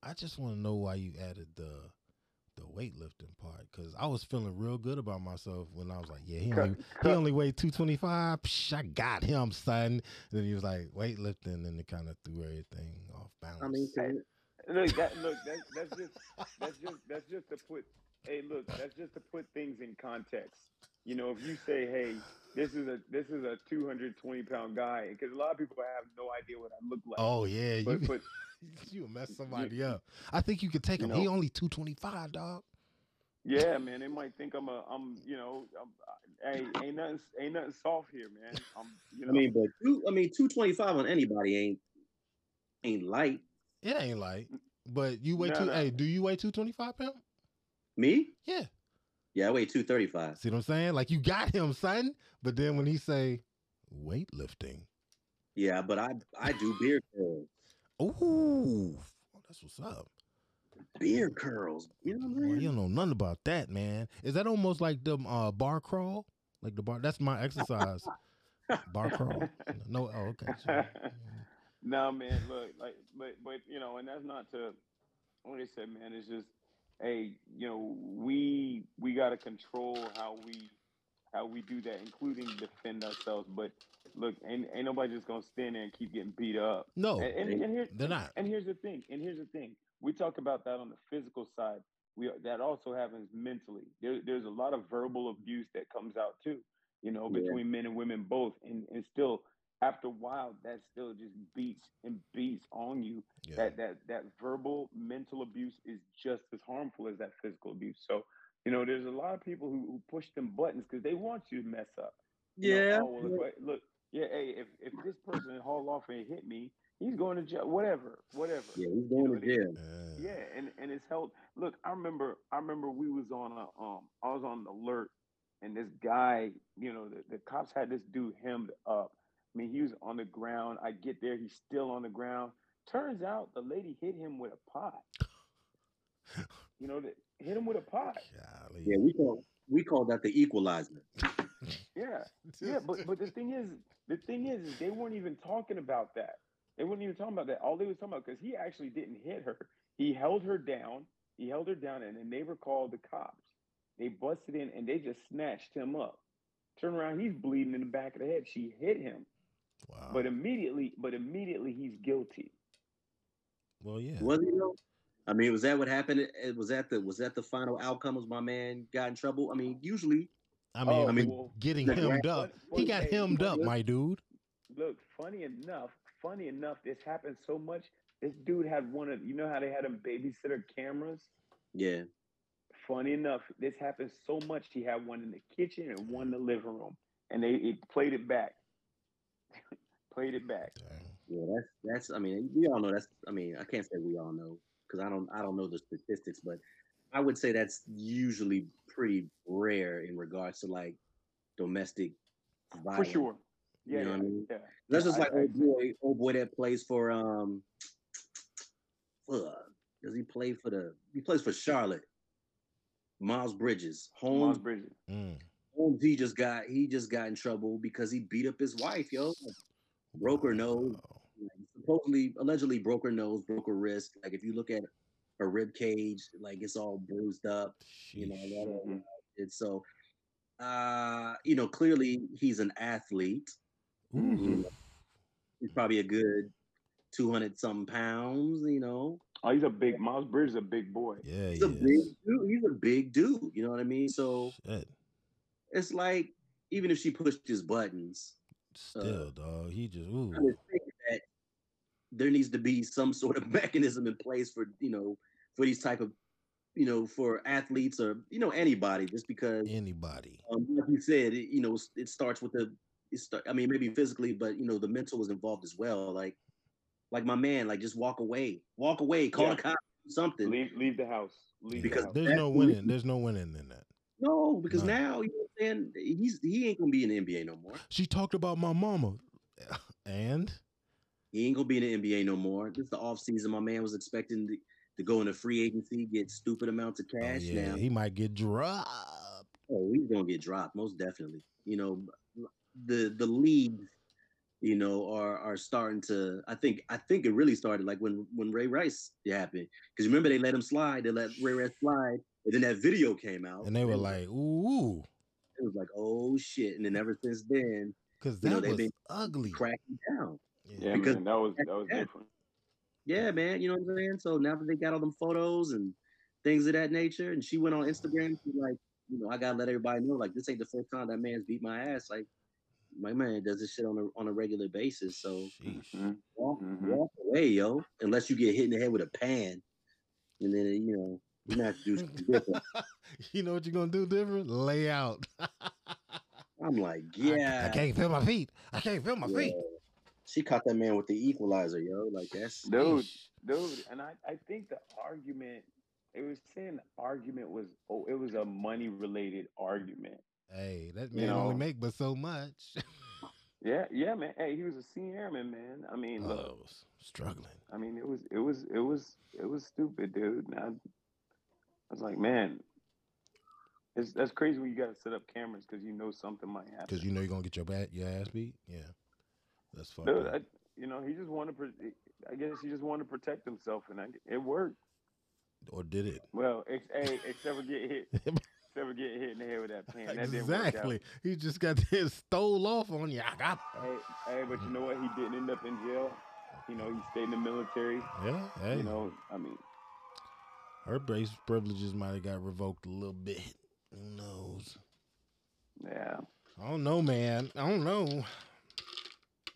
I just want to know why you added the the weightlifting part because I was feeling real good about myself when I was like, yeah, he only, he only weighed 225. Psh, I got him, son. And then he was like, weightlifting, and it kind of threw everything off balance. I mean, Look, that look, that, that's just that's just that's just to put hey look, that's just to put things in context. You know, if you say, hey, this is a this is a 220 pound guy, because a lot of people have no idea what I look like. oh, yeah. You, but, but you mess somebody up. I think you could take You him. He only 225, dog. yeah, man, they might think I'm a I'm you know I'm, hey ain't nothing ain't nothing soft here, man. I'm you know I mean, but two, I mean, two twenty five on anybody ain't ain't light. It ain't light. but you weigh No, two. no. Hey, do you weigh 225 pounds? Me? Yeah. Yeah, I weigh two thirty five. See what I'm saying? Like you got him, son. But then when he say weightlifting, Yeah, but I I do beard curls. ooh, that's what's up. Beard curls. You know what I'm saying? you don't know nothing about that, man. Is that almost like the uh, bar crawl? Like the bar? That's my exercise. bar crawl. No. Oh, okay. So, no, man, look, like, but, but, you know, and that's not to, like I said, man, it's just, hey, you know, we, we got to control how we, how we do that, including defend ourselves. But look, ain't, ain't nobody just gonna stand there and keep getting beat up. no, And, and, and here, they're not. and here's the thing. And here's the thing. We talk about that on the physical side. We that also happens mentally. There, there's a lot of verbal abuse that comes out too. You know, Yeah. between men and women both, and and still after a while, that still just beats and beats on you. Yeah. That that that verbal mental abuse is just as harmful as that physical abuse. So you know, there's a lot of people who, who push them buttons because they want you to mess up. You know, Yeah. oh, well, if look, yeah, hey, if, if this person haul off and hit me, he's going to jail. Whatever, whatever. Yeah, he's You know, going to jail. Yeah. yeah, and and it's held. Look, I remember, I remember we was on a, um, I was on alert, and this guy, you know, the, the cops had this dude hemmed up. I mean, he was on the ground. I get there, he's still on the ground. Turns out the lady hit him with a pot. You know, that hit him with a pot. Golly. Yeah, we call we call that the equalizer. Yeah, yeah, but but the thing is, the thing is, is they weren't even talking about that. They weren't even talking about that. All they was talking about because he actually didn't hit her. He held her down. He held her down, and the neighbor called the cops. They busted in and they just snatched him up. Turn around, he's bleeding in the back of the head. She hit him, wow. but immediately, but immediately he's guilty. well, yeah. Was he though? I mean, was that what happened? It- Was that the was that the final outcome? Was my man got in trouble? I mean, usually, I mean, Oh, I mean, well, getting hemmed grand- up. Fun- He got hey, hemmed up, look, my dude. Look, funny enough, funny enough, this happened so much. This dude had one of you know how they had them babysitter cameras. yeah. funny enough, this happened so much. He had one in the kitchen and one in the living room, and they it played it back. Played it back. Dang. Yeah, that's that's. I mean, we all know that's. I mean, I can't say we all know because I don't. I don't know the statistics, but I would say that's usually pretty rare in regards to like domestic For sure. Yeah, You know yeah, what I mean? yeah. That's just I- like I- old boy, old boy that plays for um. Fuck. Does he play for the? He plays for Charlotte. Miles Bridges, Miles Bridges. Mm. Holmes. He just got. He just got in trouble because he beat up his wife. Yo, broke her nose. Wow. Supposedly, allegedly broke her nose, broke her wrist. Like if you look at her rib cage, like it's all bruised up. You know, Sheesh. a lot of- Mhm. it's so. Uh, you know, clearly he's an athlete. Ooh. You know, he's probably a good two hundred something pounds. You know, Oh, he's a big Miles Bridges, is a big boy. Yeah, he's he a big dude. He's a big dude. You know what I mean? So Shit. It's like even if she pushed his buttons, Still, dog. He just ooh. I think that there needs to be some sort of mechanism in place for you know for these type of you know for athletes or you know anybody just because Anybody. um, like you said it, you know it starts with the it start, I mean maybe physically but you know the mental was involved as well like like my man like just walk away walk away call Yeah. a cop something Leave leave the house. Leave Because the house. There's no winning. There's no winning in that. no because No. now you know, saying? He's he ain't gonna be in the NBA no more. She talked about my mama, and He ain't gonna be in the NBA no more. This is the off season. My man was expecting to, to go into free agency, get stupid amounts of oh, cash. yeah, now, he might get dropped. oh, he's gonna get dropped most definitely. You know, the the leagues, you know, are are starting to. I think I think it really started like when when Ray Rice happened. Because remember they let him slide. They let Ray Rice slide, and then that video came out, And they were was- like, ooh, it was like, oh shit. And then ever since then, because You know, they've was been ugly. cracking down. Yeah, Because- man, that was that was Yeah. different. Yeah, man. You know what I'm saying? So now that they got all them photos and things of that nature, and she went on Instagram, she's like, you know, I gotta let everybody know, like, this ain't the first time that man's beat my ass. Like, my man does this shit on a on a regular basis. So Sheesh. Mhm. walk, Mhm. walk away, yo. Unless you get hit in the head with a pan, and then you know you might have to do something different. you know what you're gonna do different? Lay out. I'm like, yeah. I, can't feel my feet. I can't feel my yeah. feet. She caught that man with the equalizer, yo. Like that's Dude, Sheesh. dude, and I, I think the argument it was saying the argument was oh it was a money related argument. Hey, that You man only make but so much. Yeah, yeah, man. Hey, he was a senior airman, man. I mean, look, oh, struggling. I mean, it was, it was, it was, it was stupid, dude. And I, I was like, man, it's that's crazy when you got to set up cameras because you know something might happen. Because you know you're gonna get your bat, your ass beat. Yeah, that's fucked Dude. I, you know, he just wanted, to, I guess he just wanted to protect himself, and I, it worked. or did it? Well, ex, hey, except for get hit, except for getting hit in the head with that pan. That didn't work out. exactly. He just got this stole off on you. I got. Hey, hey, but you know what? He didn't end up in jail. You know, he stayed in the military. Yeah. Hey, You know, I mean, her base privileges might have got revoked a little bit. Who knows? yeah. I don't know, man. I don't know.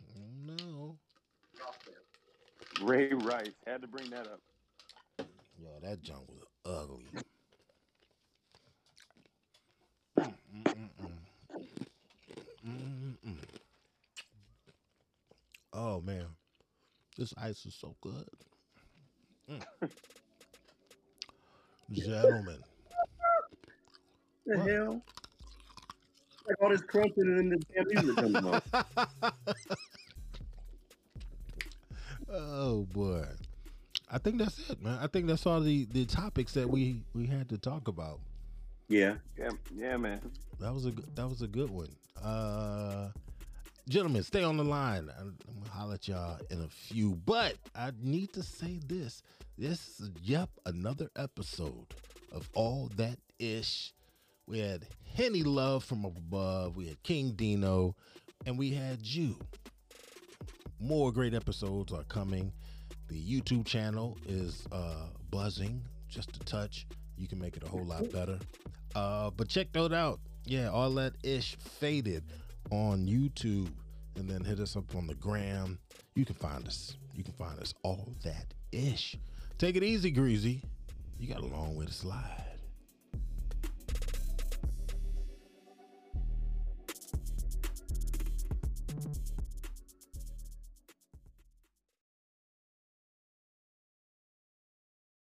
I don't know. Ray Rice had to bring that up. Yo, that junk was ugly. Mm-mm-mm. Oh man, this ice is so good. Mm. Gentlemen, the What? hell. Like all this crunching and then the damn music coming on. oh boy, I think that's it, man. I think that's all the the topics that we we had to talk about. Yeah. Yeah, yeah, man. That was a good, that was a good one. Uh gentlemen, stay on the line. I'm, I'm gonna holler at y'all in a few, but I need to say this. This is yep another episode of all that ish. We had Henny Luv from above. We had King Deno, and we had you. More great episodes are coming. The YouTube channel is uh, buzzing just a touch. You can make it a whole lot better. Uh, but check that out. Yeah, all that ish faded on YouTube, and then hit us up on the gram. You can find us. You can find us all that ish. Take it easy, Greasy. You got a long way to slide.